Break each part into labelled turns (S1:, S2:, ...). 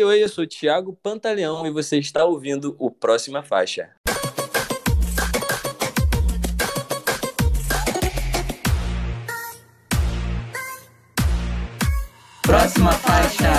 S1: Oi, oi, eu sou o Thiago Pantaleão e você está ouvindo o Próxima Faixa.
S2: Próxima faixa.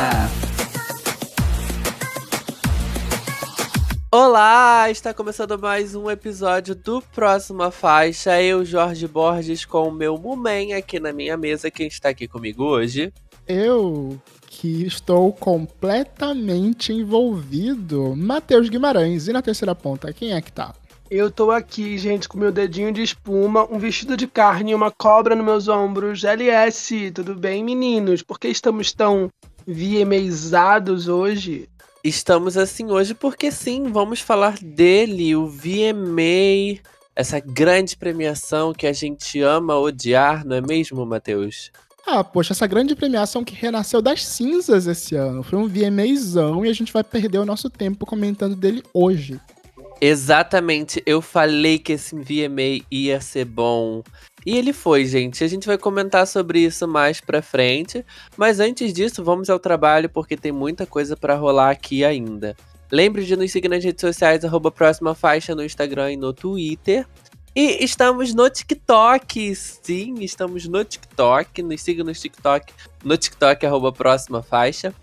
S3: Olá, está começando mais um episódio do Próxima Faixa. Eu, Jorge Borges, com o meu Mumen aqui na minha mesa. Quem está aqui comigo hoje?
S4: Eu, que estou completamente envolvido, Matheus Guimarães. E na terceira ponta, quem é que tá?
S5: Eu tô aqui, gente, com meu dedinho de espuma, um vestido de carne e uma cobra nos meus ombros. LS, tudo bem, meninos? Por que estamos tão viemeizados hoje?
S3: Estamos assim hoje porque sim, vamos falar dele, o VMA, essa grande premiação que a gente ama odiar, não é mesmo, Matheus?
S4: Ah, poxa, essa grande premiação que renasceu das cinzas esse ano. Foi um VMAzão e a gente vai perder o nosso tempo comentando dele hoje.
S3: Exatamente, eu falei que esse VMA ia ser bom. E ele foi, gente. A gente vai comentar sobre isso mais pra frente. Mas antes disso, vamos ao trabalho porque tem muita coisa para rolar aqui ainda. Lembre de nos seguir nas redes sociais, arroba próxima faixa no Instagram e no Twitter. E estamos no TikTok, sim, estamos no TikTok. Nos siga no TikTok, no TikTok, arroba próxima faixa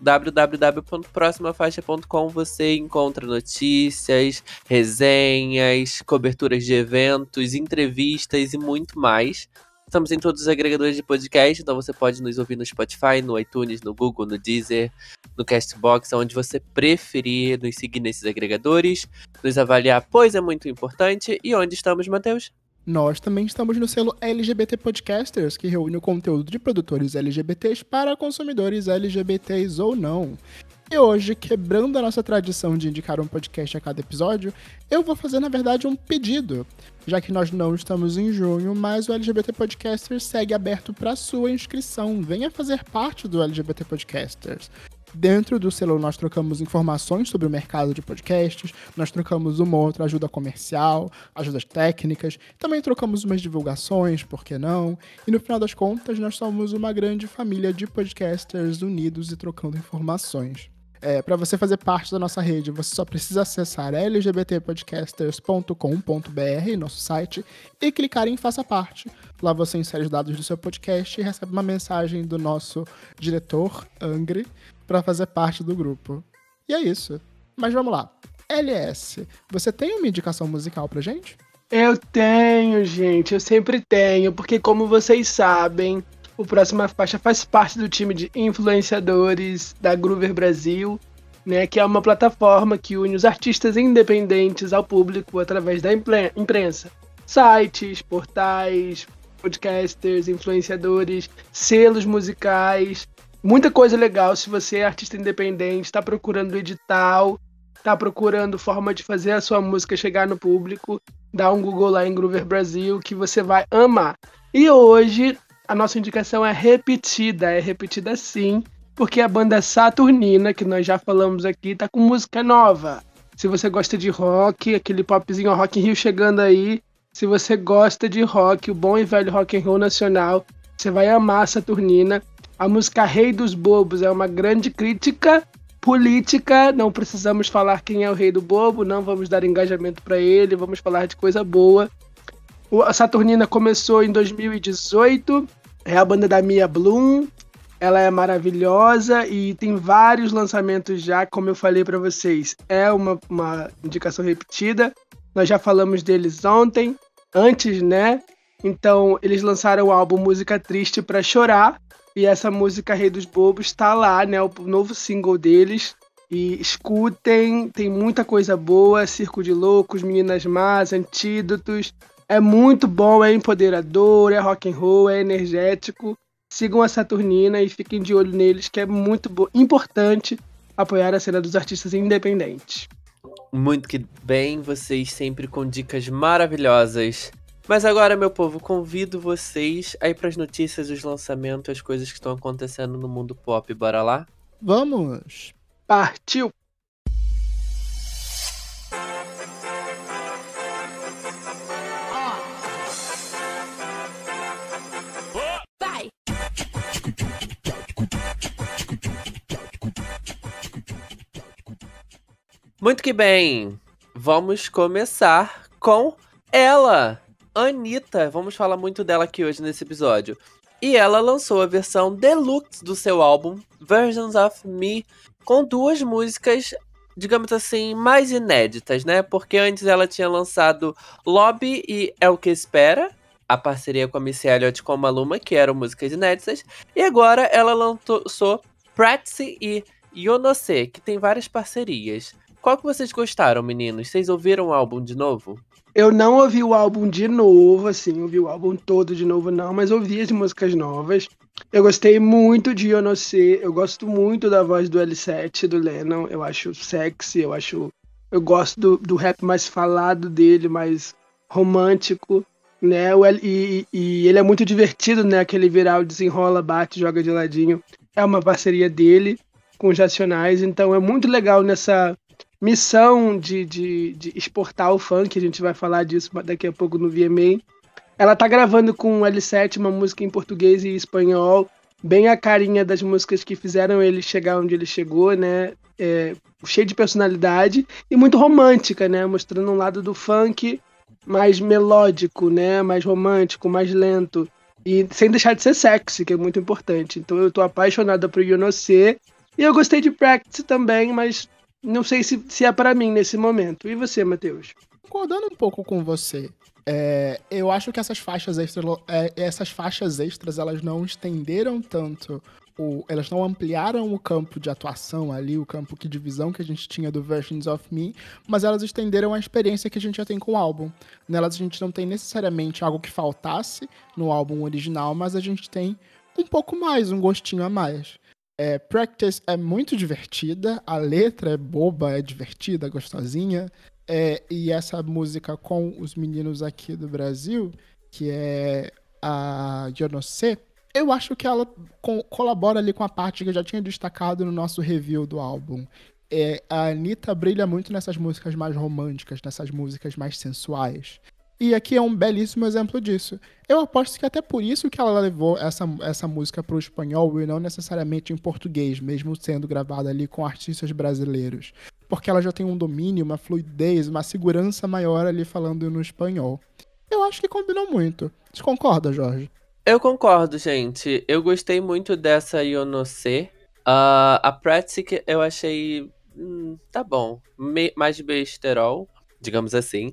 S3: www.proximafaixa.com você encontra notícias, resenhas, coberturas de eventos, entrevistas e muito mais. Estamos em todos os agregadores de podcast, então você pode nos ouvir no Spotify, no iTunes, no Google, no Deezer, no Castbox, onde você preferir nos seguir nesses agregadores, nos avaliar, pois é muito importante. E onde estamos, Matheus?
S4: Nós também estamos no selo LGBT Podcasters, que reúne o conteúdo de produtores LGBTs para consumidores LGBTs ou não. E hoje, quebrando a nossa tradição de indicar um podcast a cada episódio, eu vou fazer, na verdade, um pedido. Já que nós não estamos em junho, mas o LGBT Podcasters segue aberto para sua inscrição. Venha fazer parte do LGBT Podcasters. Dentro do selo, nós trocamos informações sobre o mercado de podcasts, nós trocamos uma outra ajuda comercial, ajudas técnicas, também trocamos umas divulgações, por que não? E no final das contas, nós somos uma grande família de podcasters unidos e trocando informações. É, para você fazer parte da nossa rede, você só precisa acessar lgbtpodcasters.com.br, nosso site, e clicar em Faça Parte. Lá você insere os dados do seu podcast e recebe uma mensagem do nosso diretor, Angry, para fazer parte do grupo. E é isso. Mas vamos lá. LS, você tem uma indicação musical pra gente?
S5: Eu tenho, gente, eu sempre tenho, porque como vocês sabem, o Próxima Faixa faz parte do time de influenciadores da Groover Brasil, né, que é uma plataforma que une os artistas independentes ao público através da imprensa. Sites, portais, podcasters, influenciadores, selos musicais, muita coisa legal se você é artista independente, está procurando edital, está procurando forma de fazer a sua música chegar no público, dá um Google lá em Groover Brasil que você vai amar. E hoje a nossa indicação é repetida, é repetida sim, porque a banda Saturnina, que nós já falamos aqui, tá com música nova. Se você gosta de rock, aquele popzinho Rock in Rio chegando aí, se você gosta de rock, o bom e velho rock and roll nacional, você vai amar Saturnina. A música Rei dos Bobos é uma grande crítica política. Não precisamos falar quem é o rei do bobo, não vamos dar engajamento para ele, vamos falar de coisa boa. A Saturnina começou em 2018, é a banda da Mia Bloom. Ela é maravilhosa e tem vários lançamentos já, como eu falei para vocês. É uma, uma indicação repetida. Nós já falamos deles ontem, antes, né? Então, eles lançaram o álbum Música Triste para Chorar, e essa música Rei dos Bobos está lá, né? O novo single deles. E escutem, tem muita coisa boa, Circo de Loucos, Meninas Más, Antídotos. É muito bom, é empoderador, é rock and roll, é energético. Sigam a Saturnina e fiquem de olho neles, que é muito importante apoiar a cena dos artistas independentes.
S3: Muito que bem, vocês sempre com dicas maravilhosas. Mas agora, meu povo, convido vocês a ir para as notícias, os lançamentos, as coisas que estão acontecendo no mundo pop. Bora lá?
S4: Vamos!
S5: Partiu!
S3: Muito que bem. Vamos começar com ela, Anitta. Vamos falar muito dela aqui hoje nesse episódio. E ela lançou a versão deluxe do seu álbum Versions of Me, com duas músicas, digamos assim, mais inéditas, né? Porque antes ela tinha lançado Lobby e É o que Espera, a parceria com a Missy Elliott com a Maluma, que eram músicas inéditas. E agora ela lançou Practice e Yonose, que tem várias parcerias. Qual que vocês gostaram, meninos? Vocês ouviram o álbum de novo?
S5: Eu não ouvi o álbum de novo, assim, ouvi o álbum todo de novo, não, mas ouvi as músicas novas. Eu gostei muito de Yonose, eu gosto muito da voz do L7, do Lennon, eu acho sexy, eu acho. Eu gosto do, do rap mais falado dele, mais romântico, né? E, e ele é muito divertido, né? Aquele viral desenrola, bate, joga de ladinho. É uma parceria dele com os Racionais, então é muito legal nessa missão de, de, de, exportar o funk, a gente vai falar disso daqui a pouco no VMA. Ela tá gravando com o L7 uma música em português e espanhol, bem a carinha das músicas que fizeram ele chegar onde ele chegou, né? É, cheio de personalidade e muito romântica, né? Mostrando um lado do funk mais melódico, né? Mais romântico, mais lento. E sem deixar de ser sexy, que é muito importante. Então eu tô apaixonada por Yonocê. E eu gostei de Practice também, mas não sei se, se é para mim nesse momento. E você, Matheus?
S4: Concordando um pouco com você, é, eu acho que essas faixas extras, é, essas faixas extras, elas não estenderam tanto o, elas não ampliaram o campo de atuação ali, o campo de visão que a gente tinha do Versions of Me, mas elas estenderam a experiência que a gente já tem com o álbum. Nelas a gente não tem necessariamente algo que faltasse no álbum original, mas a gente tem um pouco mais, um gostinho a mais. É, Practice é muito divertida, a letra é boba, é divertida, gostosinha. É, e essa música com os meninos aqui do Brasil, que é a Sei, eu acho que ela co colabora ali com a parte que eu já tinha destacado no nosso review do álbum. É, a Anitta brilha muito nessas músicas mais românticas, nessas músicas mais sensuais. E aqui é um belíssimo exemplo disso. Eu aposto que até por isso que ela levou essa, essa música para o espanhol e não necessariamente em português, mesmo sendo gravada ali com artistas brasileiros. Porque ela já tem um domínio, uma fluidez, uma segurança maior ali falando no espanhol. Eu acho que combinou muito. Você concorda, Jorge?
S3: Eu concordo, gente. Eu gostei muito dessa Yonose. Uh, a Pratic eu achei. Hum, tá bom. Me, mais besterol, digamos assim.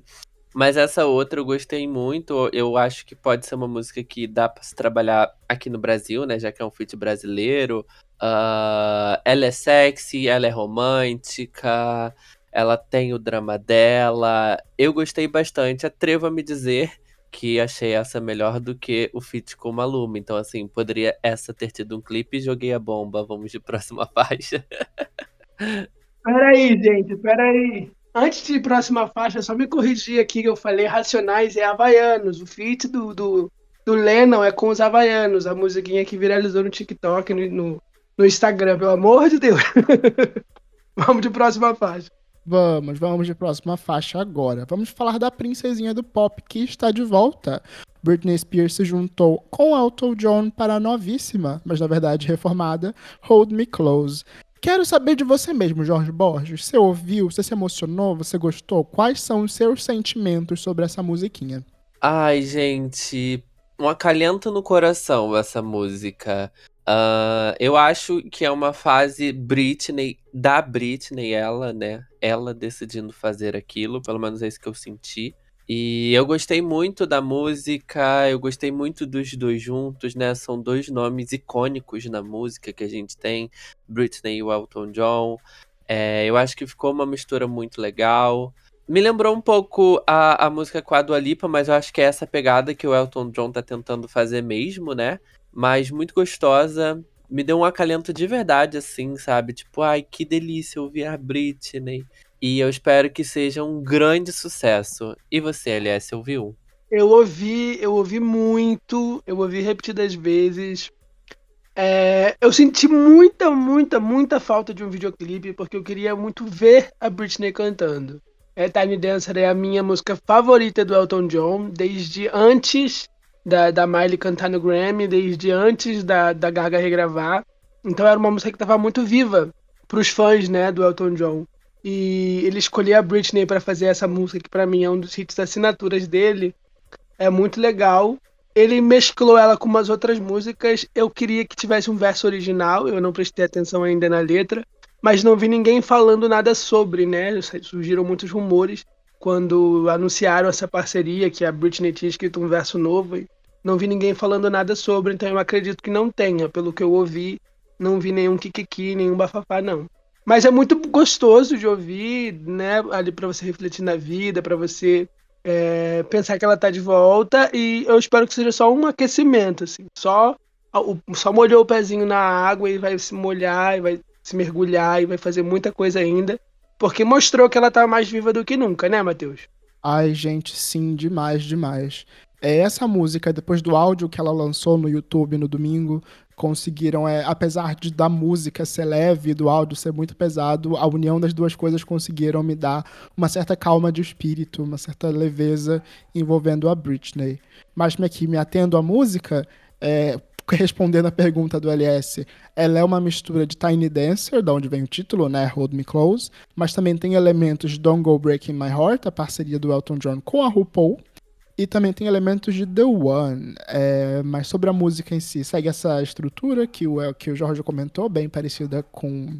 S3: Mas essa outra eu gostei muito. Eu acho que pode ser uma música que dá pra se trabalhar aqui no Brasil, né? Já que é um feat brasileiro. Uh, ela é sexy, ela é romântica, ela tem o drama dela. Eu gostei bastante. Atrevo a me dizer que achei essa melhor do que o feat com Maluma. Então, assim, poderia essa ter tido um clipe joguei a bomba. Vamos de próxima faixa.
S5: Peraí, gente, peraí. Antes de próxima faixa, só me corrigir aqui que eu falei Racionais é Havaianos. O feat do, do, do Lennon é com os Havaianos, a musiquinha que viralizou no TikTok, no, no, Instagram, pelo amor de Deus. Vamos de próxima faixa.
S4: Vamos, vamos de próxima faixa agora. Vamos falar da princesinha do pop que está de volta. Britney Spears se juntou com Elton John para a novíssima, mas na verdade reformada, Hold Me Close. Quero saber de você mesmo, Jorge Borges. Você ouviu? Você se emocionou? Você gostou? Quais são os seus sentimentos sobre essa musiquinha?
S3: Ai, gente, um acalento no coração essa música. Uh, eu acho que é uma fase Britney, da Britney, ela, né? Ela decidindo fazer aquilo, pelo menos é isso que eu senti. E eu gostei muito da música, eu gostei muito dos dois juntos, né? São dois nomes icônicos na música que a gente tem, Britney e o Elton John. É, eu acho que ficou uma mistura muito legal. Me lembrou um pouco a, a música com a Dua Lipa, mas eu acho que é essa pegada que o Elton John tá tentando fazer mesmo, né? Mas muito gostosa. Me deu um acalento de verdade, assim, sabe? Tipo, ai, que delícia ouvir a Britney. E eu espero que seja um grande sucesso. E você, LS, ouviu?
S5: Eu ouvi, eu ouvi muito, eu ouvi repetidas vezes. É, eu senti muita, muita, muita falta de um videoclipe, porque eu queria muito ver a Britney cantando. É, Tiny Dancer é a minha música favorita do Elton John, desde antes da, da Miley cantar no Grammy, desde antes da, da Gaga regravar. Então era uma música que estava muito viva para os fãs né, do Elton John. E ele escolher a Britney para fazer essa música, que para mim é um dos hits assinaturas dele, é muito legal. Ele mesclou ela com umas outras músicas. Eu queria que tivesse um verso original, eu não prestei atenção ainda na letra, mas não vi ninguém falando nada sobre, né? Surgiram muitos rumores quando anunciaram essa parceria, que a Britney tinha escrito um verso novo. Não vi ninguém falando nada sobre, então eu acredito que não tenha. Pelo que eu ouvi, não vi nenhum kikiki, nenhum bafafá, não. Mas é muito gostoso de ouvir, né? Ali para você refletir na vida, para você é, pensar que ela tá de volta. E eu espero que seja só um aquecimento, assim. Só, só molhou o pezinho na água e vai se molhar, e vai se mergulhar e vai fazer muita coisa ainda. Porque mostrou que ela tá mais viva do que nunca, né, Matheus?
S4: Ai, gente, sim, demais, demais. É essa música, depois do áudio que ela lançou no YouTube no domingo, conseguiram, é, apesar de da música ser leve e do áudio ser muito pesado, a união das duas coisas conseguiram me dar uma certa calma de espírito, uma certa leveza envolvendo a Britney. Mas aqui me atendo à música, é, respondendo a pergunta do LS, ela é uma mistura de Tiny Dancer, da onde vem o título, né, Hold Me Close, mas também tem elementos de Don't Go Breaking My Heart, a parceria do Elton John com a RuPaul, e também tem elementos de The One. É, mas sobre a música em si, segue essa estrutura que o, que o Jorge comentou, bem parecida com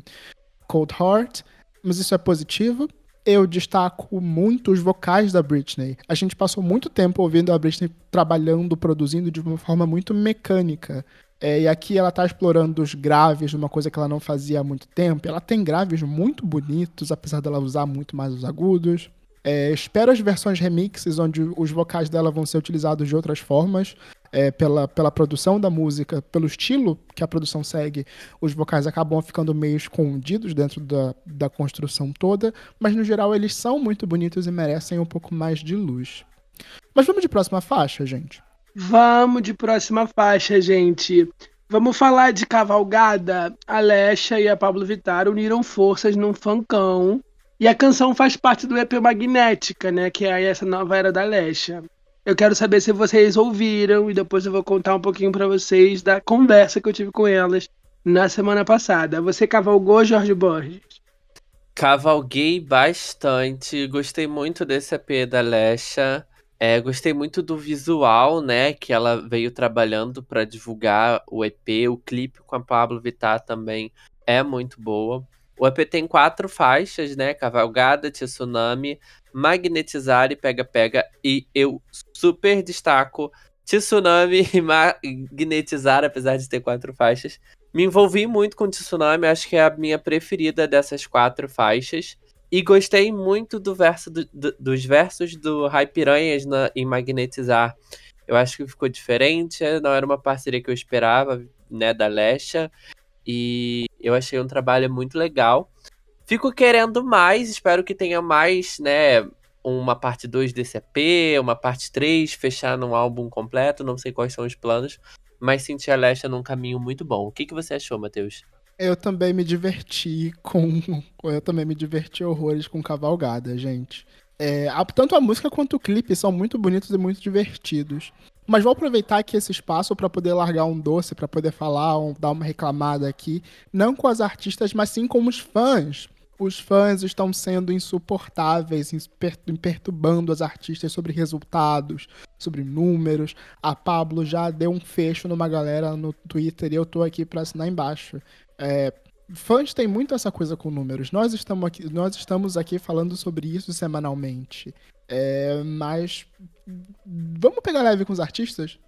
S4: Cold Heart. Mas isso é positivo. Eu destaco muito os vocais da Britney. A gente passou muito tempo ouvindo a Britney trabalhando, produzindo de uma forma muito mecânica. É, e aqui ela está explorando os graves, uma coisa que ela não fazia há muito tempo. Ela tem graves muito bonitos, apesar dela usar muito mais os agudos. É, espero as versões remixes, onde os vocais dela vão ser utilizados de outras formas, é, pela, pela produção da música, pelo estilo que a produção segue, os vocais acabam ficando meio escondidos dentro da, da construção toda, mas no geral eles são muito bonitos e merecem um pouco mais de luz. Mas vamos de próxima faixa, gente?
S5: Vamos de próxima faixa, gente. Vamos falar de Cavalgada. A Lesha e a Pablo Vittar uniram forças num fancão e a canção faz parte do EP Magnética, né? Que é essa nova era da Lesha. Eu quero saber se vocês ouviram e depois eu vou contar um pouquinho para vocês da conversa que eu tive com elas na semana passada. Você cavalgou, Jorge Borges?
S3: Cavalguei bastante, gostei muito desse EP da Lesha. É, gostei muito do visual, né, que ela veio trabalhando para divulgar o EP, o clipe com a Pablo Vittar também é muito boa. O EP tem quatro faixas, né? Cavalgada, Tsunami, Magnetizar e Pega Pega. E eu super destaco Tsunami e Magnetizar, apesar de ter quatro faixas. Me envolvi muito com Tsunami, acho que é a minha preferida dessas quatro faixas. E gostei muito do verso do, do, dos versos do Rai Piranhas na, em Magnetizar. Eu acho que ficou diferente, não era uma parceria que eu esperava, né, da Lesha. E eu achei um trabalho muito legal. Fico querendo mais, espero que tenha mais, né? Uma parte 2 desse EP, uma parte 3, fechar num álbum completo, não sei quais são os planos, mas senti a Lesha num caminho muito bom. O que, que você achou, Matheus?
S4: Eu também me diverti com. Eu também me diverti horrores com Cavalgada, gente. É, tanto a música quanto o clipe são muito bonitos e muito divertidos. Mas vou aproveitar aqui esse espaço para poder largar um doce, para poder falar, um, dar uma reclamada aqui, não com as artistas, mas sim com os fãs. Os fãs estão sendo insuportáveis, perturbando as artistas sobre resultados, sobre números. A Pablo já deu um fecho numa galera no Twitter e eu tô aqui para assinar embaixo. É, fãs têm muito essa coisa com números. Nós estamos aqui, nós estamos aqui falando sobre isso semanalmente. É, mas vamos pegar leve com os artistas?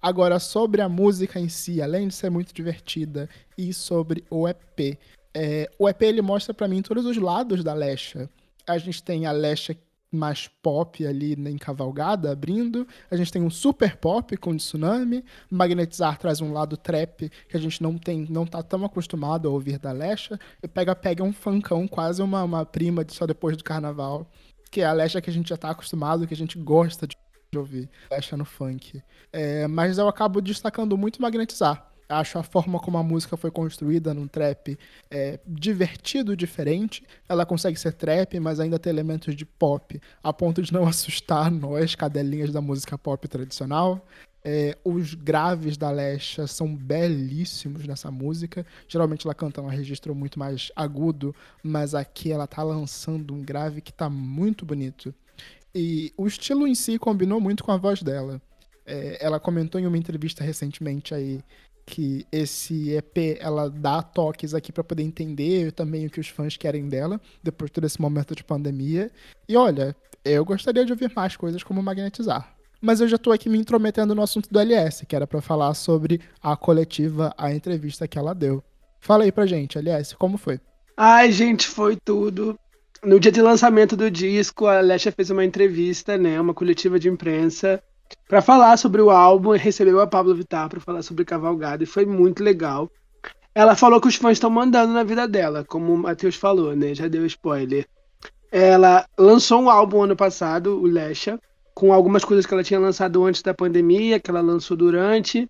S4: Agora, sobre a música em si, além de ser muito divertida, e sobre o EP. É, o EP ele mostra para mim todos os lados da Lesha. A gente tem a Lesha mais pop ali em Cavalgada, abrindo. A gente tem um super pop com Tsunami. Magnetizar traz um lado trap que a gente não tem, não tá tão acostumado a ouvir da Lesha. E pega pega um funkão, quase uma, uma prima de só depois do carnaval que é a Lesha que a gente já tá acostumado, que a gente gosta de ouvir, Lesha no funk. É, mas eu acabo destacando muito Magnetizar. Acho a forma como a música foi construída num trap é, divertido, diferente. Ela consegue ser trap, mas ainda tem elementos de pop, a ponto de não assustar nós, cadelinhas da música pop tradicional. É, os graves da Lesha são belíssimos nessa música. Geralmente ela canta um registro muito mais agudo, mas aqui ela tá lançando um grave que tá muito bonito. E o estilo em si combinou muito com a voz dela. É, ela comentou em uma entrevista recentemente aí que esse EP ela dá toques aqui para poder entender também o que os fãs querem dela depois de todo esse momento de pandemia. E olha, eu gostaria de ouvir mais coisas como magnetizar. Mas eu já tô aqui me intrometendo no assunto do LS, que era para falar sobre a coletiva, a entrevista que ela deu. Fala aí pra gente, LS, como foi?
S5: Ai, gente, foi tudo. No dia de lançamento do disco, a Lesha fez uma entrevista, né, uma coletiva de imprensa, para falar sobre o álbum e recebeu a Pablo Vittar para falar sobre Cavalgada e foi muito legal. Ela falou que os fãs estão mandando na vida dela, como o Matheus falou, né? Já deu spoiler. Ela lançou um álbum ano passado, o Lesha, com algumas coisas que ela tinha lançado antes da pandemia, que ela lançou durante.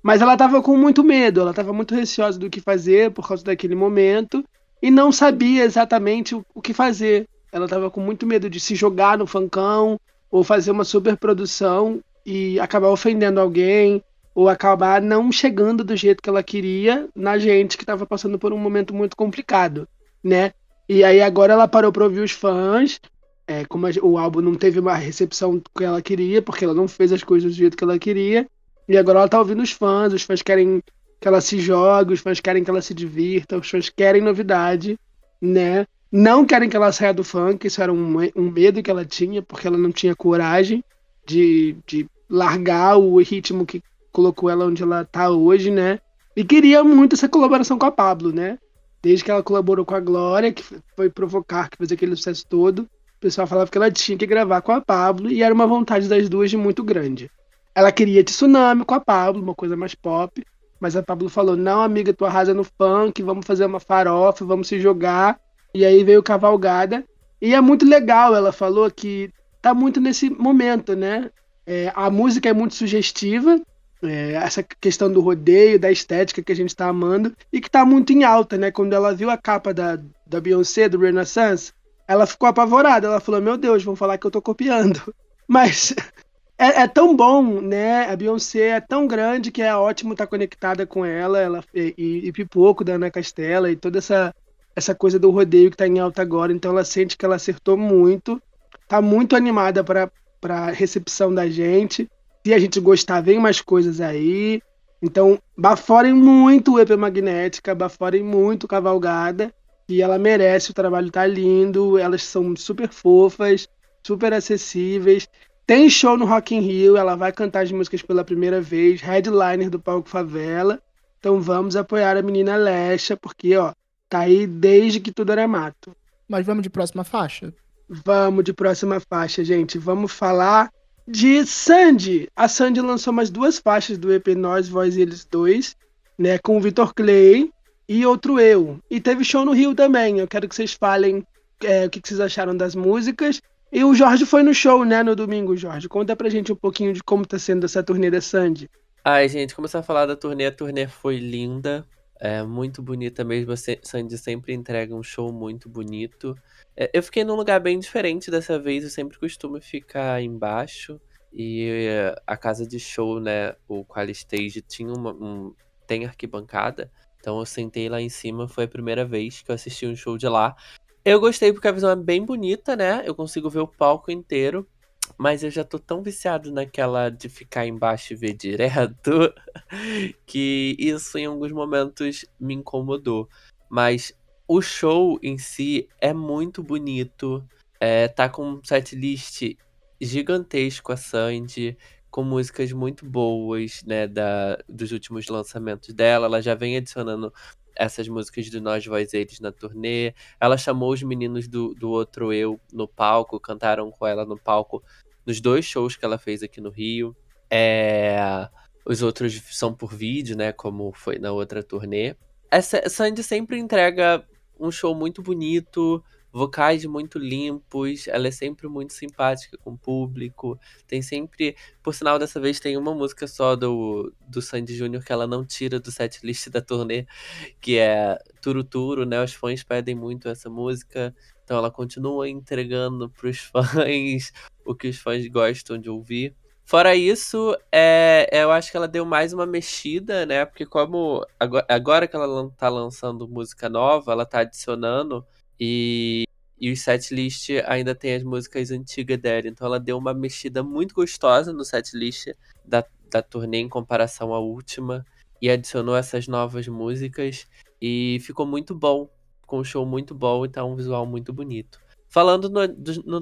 S5: Mas ela estava com muito medo, ela estava muito receosa do que fazer por causa daquele momento e não sabia exatamente o, o que fazer. Ela estava com muito medo de se jogar no fancão ou fazer uma super produção e acabar ofendendo alguém ou acabar não chegando do jeito que ela queria na gente que estava passando por um momento muito complicado, né? E aí agora ela parou para ouvir os fãs, é, como a, o álbum não teve uma recepção que ela queria, porque ela não fez as coisas do jeito que ela queria, e agora ela tá ouvindo os fãs, os fãs querem que ela se jogue, os fãs querem que ela se divirta, os fãs querem novidade, né? Não querem que ela saia do funk, isso era um, um medo que ela tinha, porque ela não tinha coragem de, de largar o ritmo que colocou ela onde ela tá hoje, né? E queria muito essa colaboração com a Pablo, né? Desde que ela colaborou com a Glória, que foi provocar, que fez aquele sucesso todo, o pessoal falava que ela tinha que gravar com a Pablo e era uma vontade das duas de muito grande. Ela queria Tsunami com a Pablo, uma coisa mais pop, mas a Pablo falou: Não, amiga, tu arrasa no funk, vamos fazer uma farofa, vamos se jogar. E aí veio Cavalgada. E é muito legal, ela falou que tá muito nesse momento, né? É, a música é muito sugestiva, é, essa questão do rodeio, da estética que a gente tá amando, e que tá muito em alta, né? Quando ela viu a capa da, da Beyoncé, do Renaissance, ela ficou apavorada. Ela falou: Meu Deus, vão falar que eu tô copiando. Mas é, é, tão bom, né? A Beyoncé é tão grande que é ótimo estar tá conectada com ela, ela e, e, Pipoco da Ana Castela e toda essa, essa coisa do rodeio que tá em alta agora. Então ela sente que ela acertou muito, tá muito animada para a recepção da gente. Se a gente gostar, vem mais coisas aí. Então, baforem muito o EP Magnética, baforem muito Cavalgada, e ela merece, o trabalho tá lindo, elas são super fofas, super acessíveis. Tem show no Rock in Rio, ela vai cantar as músicas pela primeira vez, headliner do palco Favela. Então vamos apoiar a menina Lesha, porque ó, tá aí desde que tudo era mato.
S4: Mas vamos de próxima faixa?
S5: Vamos de próxima faixa, gente. Vamos falar de Sandy. A Sandy lançou mais duas faixas do EP Nós, Voz e Eles Dois, né, com o Vitor Clay e outro eu. E teve show no Rio também. Eu quero que vocês falem é, o que vocês acharam das músicas e o Jorge foi no show, né, no domingo, Jorge. Conta pra gente um pouquinho de como tá sendo essa turnê da Sandy.
S3: Ai, gente, começar a falar da turnê. A turnê foi linda, é muito bonita mesmo. A Sandy sempre entrega um show muito bonito. É, eu fiquei num lugar bem diferente dessa vez. Eu sempre costumo ficar embaixo. E a casa de show, né, o Qual Stage, tinha uma, um, tem arquibancada. Então eu sentei lá em cima, foi a primeira vez que eu assisti um show de lá. Eu gostei porque a visão é bem bonita, né? Eu consigo ver o palco inteiro. Mas eu já tô tão viciado naquela de ficar embaixo e ver direto que isso em alguns momentos me incomodou. Mas o show em si é muito bonito. É, tá com um setlist gigantesco a Sandy, com músicas muito boas, né, da, dos últimos lançamentos dela. Ela já vem adicionando essas músicas do Nós Voz Eles na turnê. Ela chamou os meninos do, do Outro Eu no palco, cantaram com ela no palco nos dois shows que ela fez aqui no Rio. É... Os outros são por vídeo, né? Como foi na outra turnê. Essa Sandy sempre entrega um show muito bonito, vocais muito limpos, ela é sempre muito simpática com o público. Tem sempre, por sinal, dessa vez tem uma música só do, do Sandy Júnior que ela não tira do setlist da turnê, que é Turo Turo, né? Os fãs pedem muito essa música, então ela continua entregando pros fãs o que os fãs gostam de ouvir. Fora isso, é, eu acho que ela deu mais uma mexida, né? Porque como agora, agora que ela tá lançando música nova, ela tá adicionando e, e o setlist ainda tem as músicas antigas dela. Então ela deu uma mexida muito gostosa no setlist da, da turnê em comparação à última. E adicionou essas novas músicas. E ficou muito bom. Com um show muito bom e tá um visual muito bonito. Falando no, no,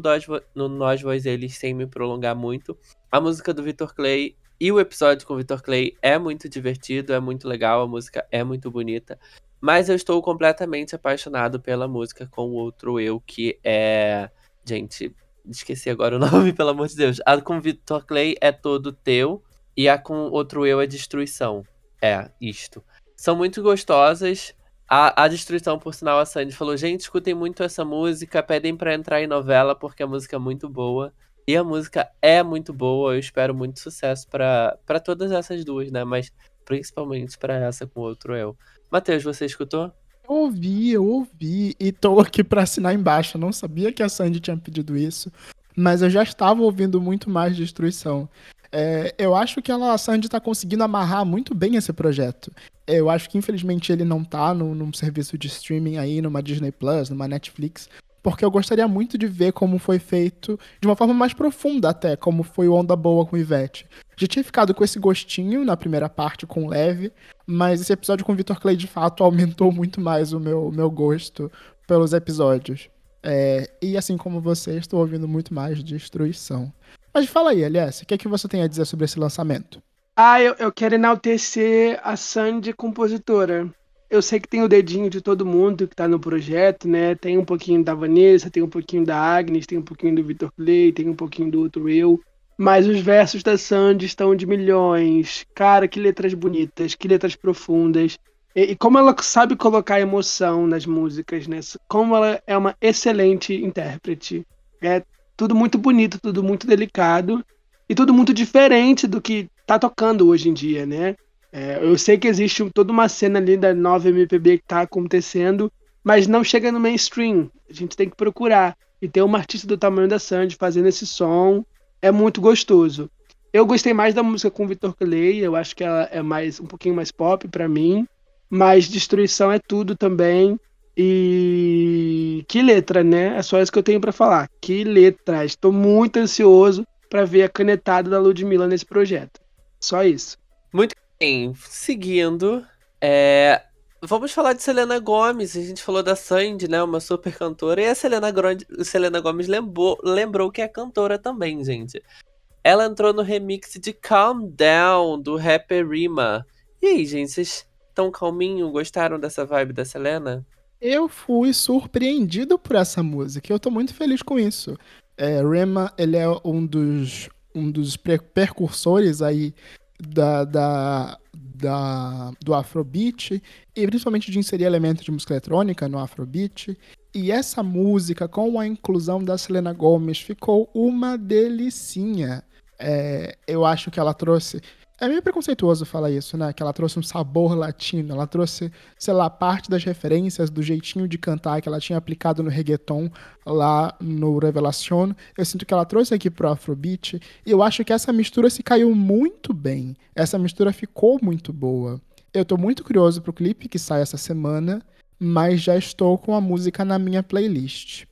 S3: no Nós Voz Eles, sem me prolongar muito, a música do Victor Clay e o episódio com o Victor Clay é muito divertido, é muito legal, a música é muito bonita. Mas eu estou completamente apaixonado pela música com o outro eu, que é. Gente, esqueci agora o nome, pelo amor de Deus. A com Victor Clay é todo teu e a com outro eu é destruição. É, isto. São muito gostosas. A, a destruição, por sinal, a Sandy falou: gente, escutem muito essa música, pedem para entrar em novela porque a música é muito boa. E a música é muito boa, eu espero muito sucesso para todas essas duas, né? Mas principalmente para essa com outro eu. Matheus, você escutou?
S4: Eu ouvi, eu ouvi e tô aqui para assinar embaixo. Eu não sabia que a Sandy tinha pedido isso, mas eu já estava ouvindo muito mais Destruição. É, eu acho que ela, a Sandy tá conseguindo amarrar muito bem esse projeto. Eu acho que infelizmente ele não tá no, num serviço de streaming aí, numa Disney Plus, numa Netflix, porque eu gostaria muito de ver como foi feito de uma forma mais profunda até, como foi o Onda Boa com Ivete. Já tinha ficado com esse gostinho na primeira parte com Leve, mas esse episódio com o Victor Clay de fato aumentou muito mais o meu, meu gosto pelos episódios. É, e assim como você, estou ouvindo muito mais Destruição. Mas fala aí, aliás, o que, é que você tem a dizer sobre esse lançamento?
S5: Ah, eu, eu quero enaltecer a Sandy compositora. Eu sei que tem o dedinho de todo mundo que tá no projeto, né? Tem um pouquinho da Vanessa, tem um pouquinho da Agnes, tem um pouquinho do Victor Clay, tem um pouquinho do outro eu. Mas os versos da Sandy estão de milhões. Cara, que letras bonitas, que letras profundas. E, e como ela sabe colocar emoção nas músicas, né? Como ela é uma excelente intérprete. É tudo muito bonito, tudo muito delicado e tudo muito diferente do que tá tocando hoje em dia, né? É, eu sei que existe toda uma cena ali da nova MPB que tá acontecendo, mas não chega no mainstream. A gente tem que procurar. E ter uma artista do tamanho da Sandy fazendo esse som é muito gostoso. Eu gostei mais da música com o Vitor Clay, eu acho que ela é mais um pouquinho mais pop para mim, mas Destruição é tudo também. E que letra, né? É só isso que eu tenho para falar. Que letra. Estou muito ansioso para ver a canetada da Ludmilla nesse projeto. Só isso.
S3: Muito bem. Seguindo, é... vamos falar de Selena Gomes. A gente falou da Sandy, né? Uma super cantora. E a Selena, Grande... Selena Gomes lembrou... lembrou que é cantora também, gente. Ela entrou no remix de Calm Down, do rapper Rima. E aí, gente, vocês estão calminho? Gostaram dessa vibe da Selena?
S4: eu fui surpreendido por essa música. Eu tô muito feliz com isso. É, ele é um dos, um dos precursores aí da, da, da, do Afrobeat e principalmente de inserir elementos de música eletrônica no Afrobeat. E essa música, com a inclusão da Selena Gomez, ficou uma delicinha. É, eu acho que ela trouxe é meio preconceituoso falar isso, né? Que ela trouxe um sabor latino, ela trouxe, sei lá, parte das referências do jeitinho de cantar que ela tinha aplicado no reggaeton lá no Revelación. Eu sinto que ela trouxe aqui pro Afrobeat e eu acho que essa mistura se caiu muito bem. Essa mistura ficou muito boa. Eu tô muito curioso pro clipe que sai essa semana, mas já estou com a música na minha playlist.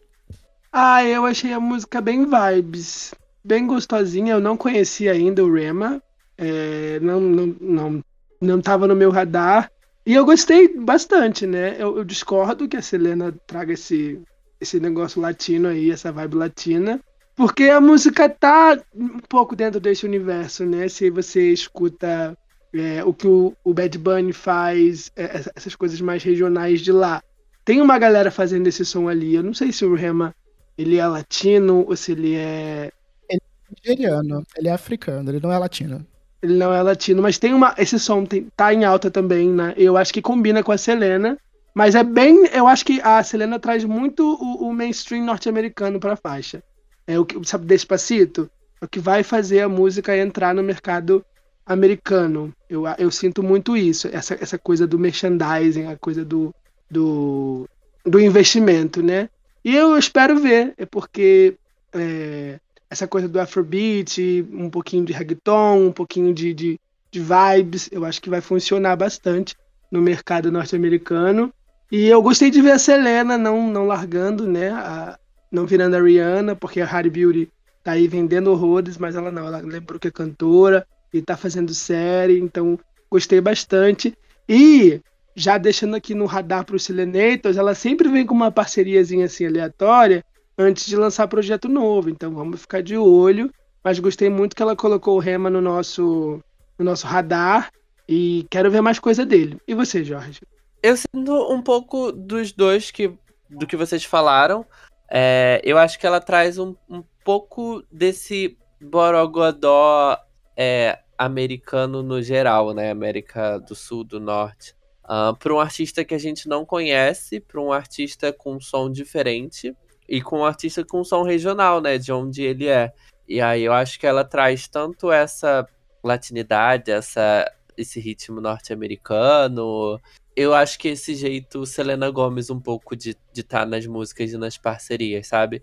S5: Ah, eu achei a música bem vibes, bem gostosinha. Eu não conhecia ainda o Rema, é, não, não, não, não tava no meu radar. E eu gostei bastante, né? Eu, eu, discordo que a Selena traga esse, esse negócio latino aí, essa vibe latina. Porque a música tá um pouco dentro desse universo, né? Se você escuta é, o que o, o Bad Bunny faz, é, essas coisas mais regionais de lá. Tem uma galera fazendo esse som ali. Eu não sei se o Rema ele é latino ou se ele é.
S4: Ele é nigeriano, ele é africano, ele não é latino.
S5: Ele não é latino, mas tem uma. Esse som tem, tá em alta também, né? Eu acho que combina com a Selena. Mas é bem. Eu acho que a Selena traz muito o, o mainstream norte-americano pra faixa. É o que, sabe, Despacito? É o que vai fazer a música entrar no mercado americano. Eu, eu sinto muito isso. Essa, essa coisa do merchandising, a coisa do, do, do investimento, né? E eu espero ver, é porque é, essa coisa do Afrobeat, um pouquinho de reggaeton, um pouquinho de, de, de vibes. Eu acho que vai funcionar bastante no mercado norte-americano. E eu gostei de ver a Selena não, não largando, né? A, não virando a Rihanna, porque a Harry Beauty tá aí vendendo horrores, mas ela não, ela lembrou que é cantora e tá fazendo série, então gostei bastante. E já deixando aqui no radar para os Selenators, ela sempre vem com uma parceriazinha assim aleatória antes de lançar projeto novo, então vamos ficar de olho. Mas gostei muito que ela colocou o Rema no nosso, no nosso radar e quero ver mais coisa dele. E você, Jorge?
S3: Eu sinto um pouco dos dois que, do que vocês falaram. É, eu acho que ela traz um, um pouco desse borogodó é, americano no geral, né? América do Sul, do Norte. Uh, ah, para um artista que a gente não conhece, para um artista com um som diferente e com um artista com som regional, né? De onde ele é. E aí eu acho que ela traz tanto essa latinidade, essa, esse ritmo norte-americano. Eu acho que esse jeito Selena Gomes um pouco de estar tá nas músicas e nas parcerias, sabe?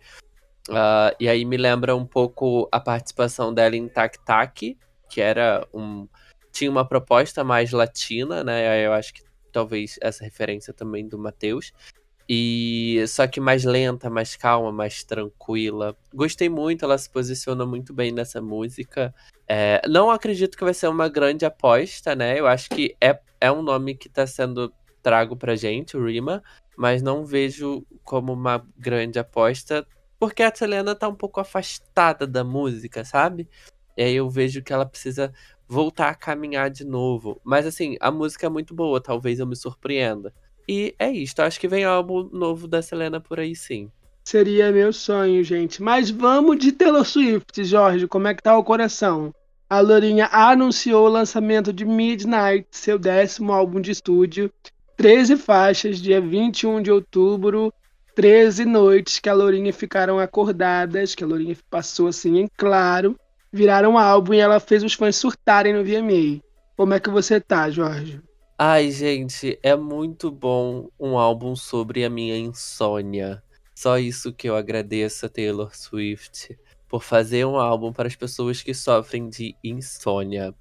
S3: Uh, e aí me lembra um pouco a participação dela em Tac Tac, que era um. Tinha uma proposta mais latina, né? Eu acho que talvez essa referência também do Matheus. E só que mais lenta, mais calma, mais tranquila. Gostei muito, ela se posiciona muito bem nessa música. É, não acredito que vai ser uma grande aposta, né? Eu acho que é, é um nome que está sendo trago pra gente, o Rima, mas não vejo como uma grande aposta, porque a Selena tá um pouco afastada da música, sabe? E aí eu vejo que ela precisa voltar a caminhar de novo. Mas assim, a música é muito boa, talvez eu me surpreenda. E é isso, acho que vem álbum novo da Selena por aí sim.
S5: Seria meu sonho, gente. Mas vamos de Taylor Swift, Jorge, como é que tá o coração? A Lourinha anunciou o lançamento de Midnight, seu décimo álbum de estúdio. 13 faixas, dia 21 de outubro. 13 noites que a Lourinha ficaram acordadas, que a Lourinha passou assim em claro viraram um álbum e ela fez os fãs surtarem no VMA. Como é que você tá, Jorge?
S3: Ai, gente, é muito bom um álbum sobre a minha insônia. Só isso que eu agradeço a Taylor Swift por fazer um álbum para as pessoas que sofrem de insônia.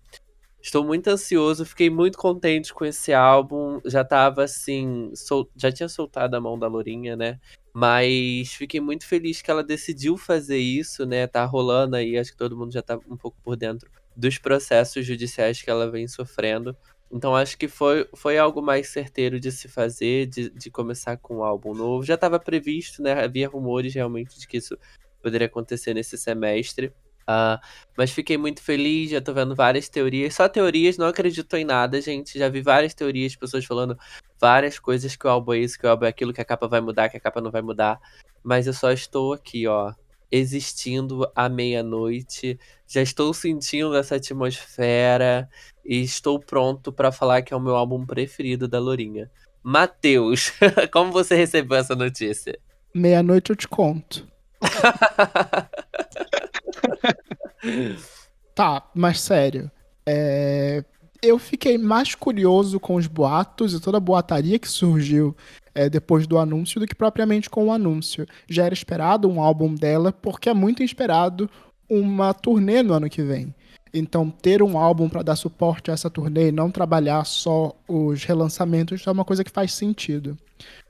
S3: Estou muito ansioso, fiquei muito contente com esse álbum. Já tava assim, sol... já tinha soltado a mão da Lourinha, né? Mas fiquei muito feliz que ela decidiu fazer isso, né? Tá rolando aí, acho que todo mundo já tá um pouco por dentro dos processos judiciais que ela vem sofrendo. Então acho que foi, foi algo mais certeiro de se fazer, de, de começar com um álbum novo. Já estava previsto, né? Havia rumores realmente de que isso poderia acontecer nesse semestre. Uh, mas fiquei muito feliz, já tô vendo várias teorias. Só teorias, não acredito em nada, gente. Já vi várias teorias, pessoas falando várias coisas que o álbum é isso, que o álbum é aquilo, que a capa vai mudar, que a capa não vai mudar. Mas eu só estou aqui, ó, existindo à meia-noite. Já estou sentindo essa atmosfera e estou pronto para falar que é o meu álbum preferido da Lourinha. Matheus, como você recebeu essa notícia?
S4: Meia-noite eu te conto. tá, mas sério. É... Eu fiquei mais curioso com os boatos e toda a boataria que surgiu é, depois do anúncio do que propriamente com o anúncio. Já era esperado um álbum dela, porque é muito esperado uma turnê no ano que vem. Então, ter um álbum para dar suporte a essa turnê e não trabalhar só os relançamentos é uma coisa que faz sentido.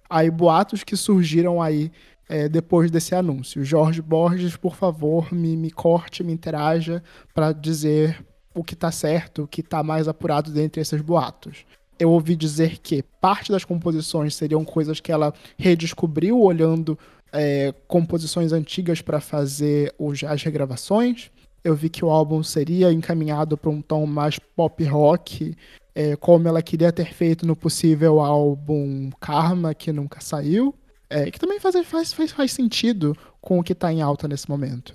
S4: Aí, boatos que surgiram aí é, depois desse anúncio. Jorge Borges, por favor, me, me corte, me interaja para dizer o que está certo, o que está mais apurado dentre esses boatos. Eu ouvi dizer que parte das composições seriam coisas que ela redescobriu olhando é, composições antigas para fazer as regravações. Eu vi que o álbum seria encaminhado para um tom mais pop rock, é, como ela queria ter feito no possível álbum Karma, que nunca saiu. É, que também faz, faz, faz, faz sentido com o que está em alta nesse momento.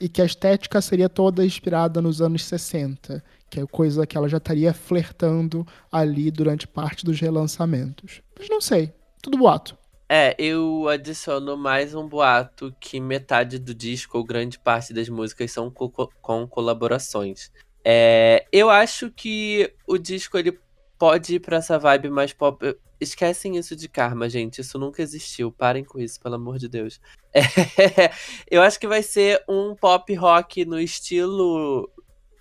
S4: E que a estética seria toda inspirada nos anos 60, que é coisa que ela já estaria flertando ali durante parte dos relançamentos. Mas não sei, tudo boato.
S3: É, eu adiciono mais um boato que metade do disco, ou grande parte das músicas, são co com colaborações. É, eu acho que o disco ele pode ir pra essa vibe mais pop, esquecem isso de karma, gente. Isso nunca existiu. Parem com isso, pelo amor de Deus. É, eu acho que vai ser um pop rock no estilo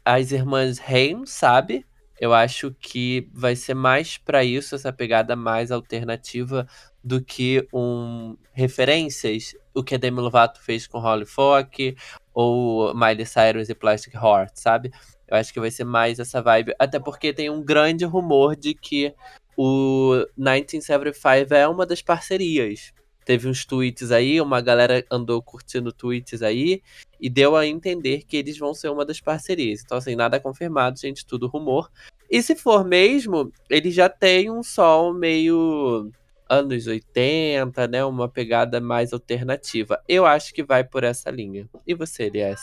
S3: As Irmãs Haim, sabe? Eu acho que vai ser mais para isso, essa pegada mais alternativa do que um referências, o que a Demi Lovato fez com Holly Fock ou Miley Cyrus e Plastic Heart, sabe? Eu acho que vai ser mais essa vibe, até porque tem um grande rumor de que o 1975 é uma das parcerias. Teve uns tweets aí, uma galera andou curtindo tweets aí e deu a entender que eles vão ser uma das parcerias. Então, assim, nada confirmado, gente, tudo rumor. E se for mesmo, ele já tem um som meio anos 80, né? Uma pegada mais alternativa. Eu acho que vai por essa linha. E você, Elias?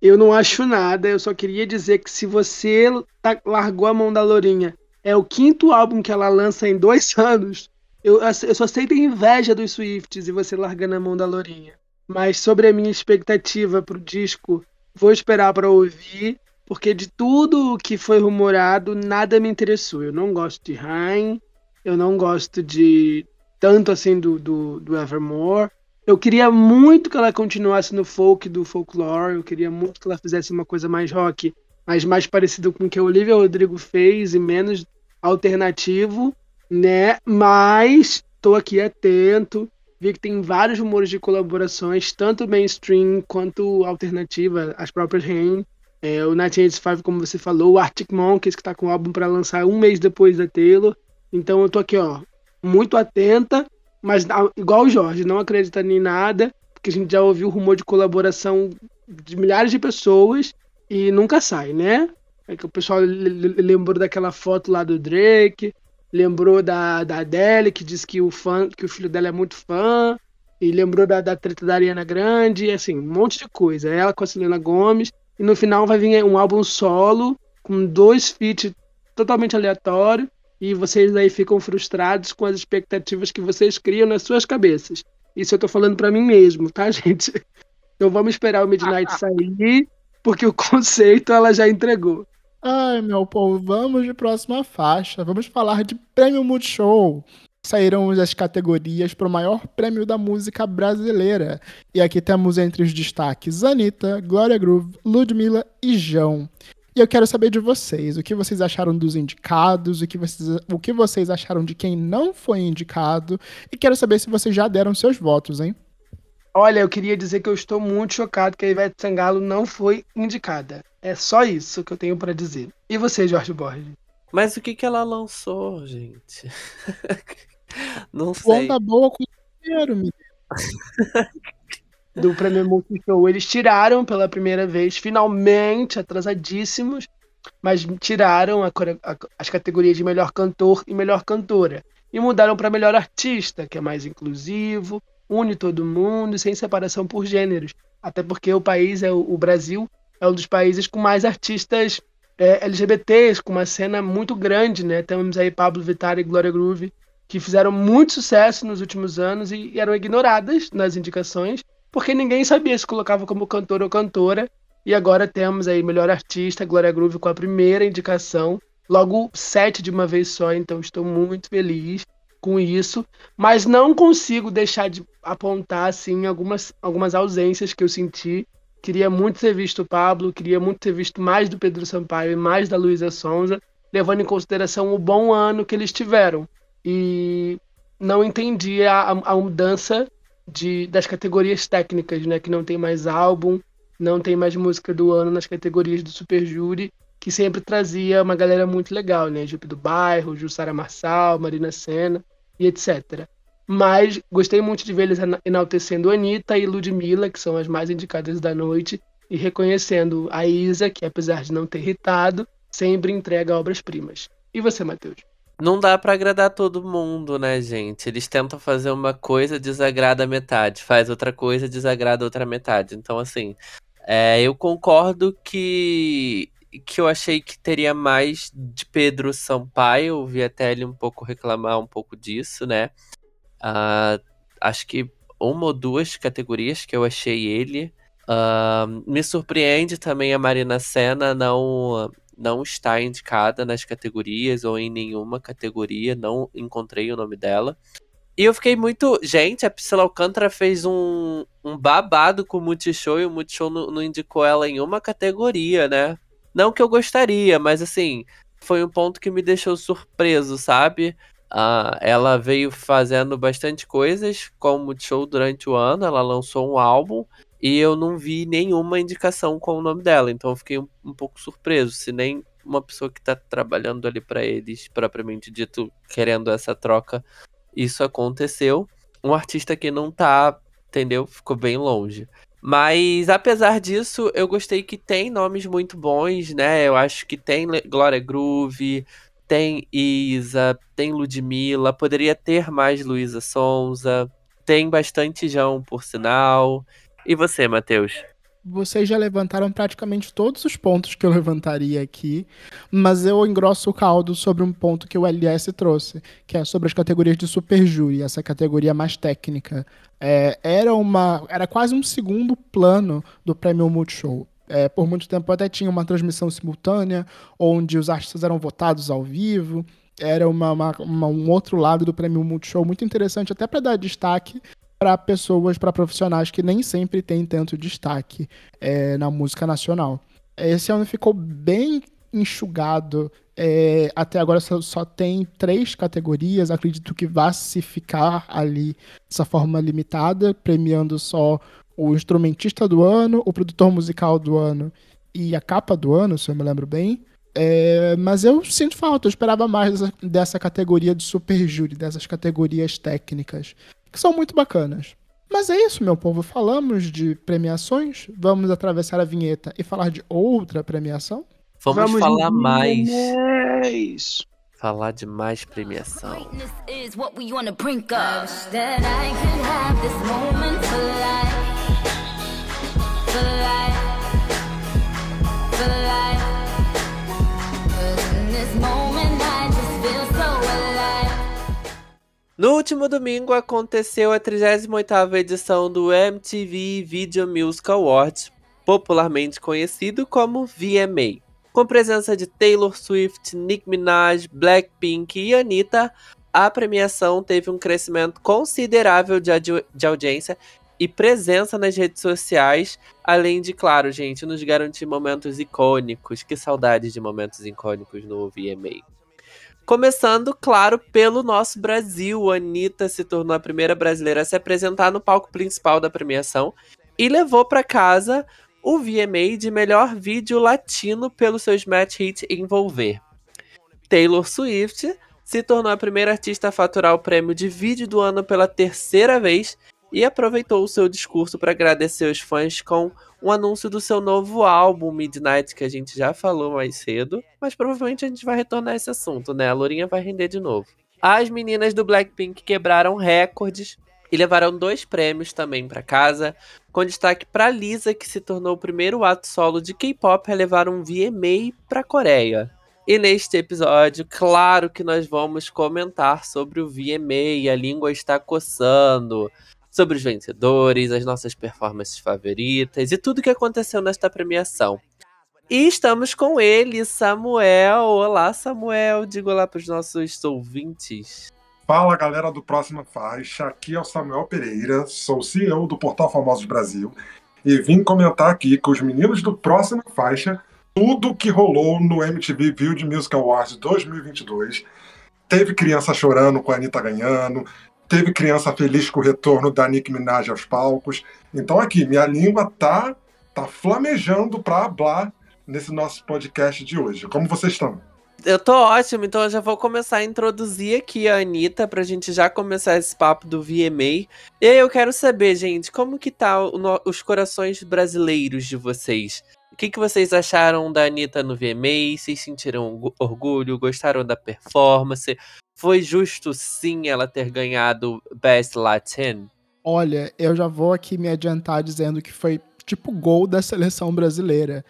S5: Eu não acho nada, eu só queria dizer que se você tá, largou a mão da Lourinha, é o quinto álbum que ela lança em dois anos, eu, eu só sei ter inveja dos Swifts e você largando a mão da Lourinha. Mas sobre a minha expectativa pro disco, vou esperar para ouvir, porque de tudo que foi rumorado, nada me interessou. Eu não gosto de Rain, eu não gosto de tanto assim do, do, do Evermore. Eu queria muito que ela continuasse no folk do folklore. Eu queria muito que ela fizesse uma coisa mais rock, mas mais parecido com o que a Olivia Rodrigo fez e menos alternativo, né? Mas estou aqui atento. Vi que tem vários rumores de colaborações, tanto mainstream quanto alternativa, as próprias Rain. É, o 1985, como você falou, o Arctic Monkeys, que está com o álbum para lançar um mês depois da Taylor. Então eu tô aqui, ó, muito atenta, mas igual o Jorge, não acreditando em nada, porque a gente já ouviu rumor de colaboração de milhares de pessoas e nunca sai, né? É que o pessoal lembrou daquela foto lá do Drake, lembrou da, da Adele, que diz que o fã, que o filho dela é muito fã, e lembrou da, da treta da Ariana Grande, assim, um monte de coisa. Ela com a Selena Gomes, e no final vai vir um álbum solo, com dois feats totalmente aleatórios, e vocês aí ficam frustrados com as expectativas que vocês criam nas suas cabeças. Isso eu tô falando para mim mesmo, tá, gente? Então vamos esperar o Midnight sair, porque o conceito ela já entregou.
S4: Ai, meu povo, vamos de próxima faixa. Vamos falar de Prêmio Multishow. Saíram as categorias para o maior prêmio da música brasileira. E aqui temos entre os destaques Anitta, Glória Groove, Ludmilla e João. E eu quero saber de vocês, o que vocês acharam dos indicados, o que vocês, o que vocês acharam de quem não foi indicado, e quero saber se vocês já deram seus votos, hein?
S5: Olha, eu queria dizer que eu estou muito chocado que a Ivete Sangalo não foi indicada. É só isso que eu tenho para dizer. E você, Jorge Borges?
S3: Mas o que que ela lançou, gente? não sei.
S4: Onda boa com dinheiro, menino.
S5: do Prêmio Multishow. Eles tiraram pela primeira vez, finalmente, atrasadíssimos, mas tiraram a, a, as categorias de melhor cantor e melhor cantora. E mudaram para melhor artista, que é mais inclusivo, une todo mundo, sem separação por gêneros. Até porque o país, é o, o Brasil, é um dos países com mais artistas é, LGBTs, com uma cena muito grande, né? Temos aí Pablo Vittar e Gloria Groove, que fizeram muito sucesso nos últimos anos e, e eram ignoradas nas indicações, porque ninguém sabia se colocava como cantor ou cantora. E agora temos aí melhor artista, Glória Groove com a primeira indicação, logo sete de uma vez só, então estou muito feliz com isso, mas não consigo deixar de apontar assim algumas, algumas ausências que eu senti. Queria muito ter visto o Pablo, queria muito ter visto mais do Pedro Sampaio e mais da Luísa Sonza, levando em consideração o bom ano que eles tiveram. E não entendi a, a mudança de, das categorias técnicas, né? Que não tem mais álbum, não tem mais música do ano nas categorias do Super Júri, que sempre trazia uma galera muito legal, né? Jupe do Bairro, Jussara Marçal, Marina Senna e etc. Mas gostei muito de ver eles enaltecendo Anitta e Ludmilla, que são as mais indicadas da noite, e reconhecendo a Isa, que apesar de não ter irritado, sempre entrega obras-primas. E você, Matheus?
S3: Não dá para agradar todo mundo, né, gente? Eles tentam fazer uma coisa, desagrada a metade, faz outra coisa, desagrada a outra metade. Então, assim, é, eu concordo que que eu achei que teria mais de Pedro Sampaio, eu vi até ele um pouco reclamar um pouco disso, né? Uh, acho que uma ou duas categorias que eu achei ele. Uh, me surpreende também a Marina Senna não não está indicada nas categorias ou em nenhuma categoria, não encontrei o nome dela. E eu fiquei muito. Gente, a Priscila Alcântara fez um, um babado com o Multishow e o Multishow não, não indicou ela em uma categoria, né? Não que eu gostaria, mas assim, foi um ponto que me deixou surpreso, sabe? Uh, ela veio fazendo bastante coisas com o Multishow durante o ano, ela lançou um álbum e eu não vi nenhuma indicação com o nome dela, então eu fiquei um, um pouco surpreso, se nem uma pessoa que tá trabalhando ali para eles, propriamente dito, querendo essa troca, isso aconteceu. Um artista que não tá, entendeu? Ficou bem longe. Mas apesar disso, eu gostei que tem nomes muito bons, né? Eu acho que tem Glória Groove, tem Isa, tem Ludmilla, poderia ter mais Luísa Sonza, tem bastante João, por sinal. E você, Matheus?
S4: vocês já levantaram praticamente todos os pontos que eu levantaria aqui, mas eu engrosso o caldo sobre um ponto que o LS trouxe, que é sobre as categorias de super júri, essa categoria mais técnica. É, era uma, era quase um segundo plano do Prêmio Multishow. É, por muito tempo até tinha uma transmissão simultânea, onde os artistas eram votados ao vivo. Era uma, uma, uma um outro lado do Prêmio Multishow muito interessante, até para dar destaque para pessoas, para profissionais que nem sempre têm tanto destaque é, na música nacional. Esse ano ficou bem enxugado. É, até agora só, só, tem três categorias. Acredito que vá se ficar ali dessa forma limitada, premiando só o instrumentista do ano, o produtor musical do ano e a capa do ano, se eu me lembro bem. É, mas eu sinto falta, eu esperava mais dessa, dessa categoria de super júri, dessas categorias técnicas que são muito bacanas. Mas é isso, meu povo. Falamos de premiações. Vamos atravessar a vinheta e falar de outra premiação?
S3: Vamos, Vamos falar mais. mais. Falar de mais premiação. No último domingo aconteceu a 38ª edição do MTV Video Music Awards, popularmente conhecido como VMA. Com presença de Taylor Swift, Nicki Minaj, Blackpink e Anitta, a premiação teve um crescimento considerável de, de audiência e presença nas redes sociais, além de, claro, gente, nos garantir momentos icônicos. Que saudades de momentos icônicos no VMA. Começando, claro, pelo nosso Brasil. Anitta se tornou a primeira brasileira a se apresentar no palco principal da premiação e levou para casa o VMA de melhor vídeo latino pelo seu Smash Hit Envolver. Taylor Swift se tornou a primeira artista a faturar o prêmio de vídeo do ano pela terceira vez e aproveitou o seu discurso para agradecer os fãs com um anúncio do seu novo álbum, Midnight, que a gente já falou mais cedo, mas provavelmente a gente vai retornar a esse assunto, né? A Lourinha vai render de novo. As meninas do Blackpink quebraram recordes e levaram dois prêmios também para casa, com destaque para Lisa, que se tornou o primeiro ato solo de K-pop a levar um VMA para a Coreia. E neste episódio, claro que nós vamos comentar sobre o VMA, a língua está coçando, sobre os vencedores, as nossas performances favoritas e tudo que aconteceu nesta premiação. E estamos com ele, Samuel. Olá, Samuel. Diga olá para os nossos ouvintes.
S6: Fala, galera do Próxima Faixa. Aqui é o Samuel Pereira, sou CEO do Portal Famosos Brasil e vim comentar aqui com os meninos do Próxima Faixa tudo que rolou no MTV Video Music Awards 2022. Teve criança chorando com a Anitta ganhando, teve criança feliz com o retorno da Nicki Minaj aos palcos. Então aqui, minha língua tá, tá flamejando para hablar nesse nosso podcast de hoje. Como vocês estão?
S3: Eu tô ótimo, então eu já vou começar a introduzir aqui a Anitta pra gente já começar esse papo do VMA. E eu quero saber, gente, como que tá os corações brasileiros de vocês? O que, que vocês acharam da Anitta no VMA? Vocês sentiram orgulho? Gostaram da performance? Foi justo sim ela ter ganhado Best Latin?
S4: Olha, eu já vou aqui me adiantar dizendo que foi tipo gol da seleção brasileira.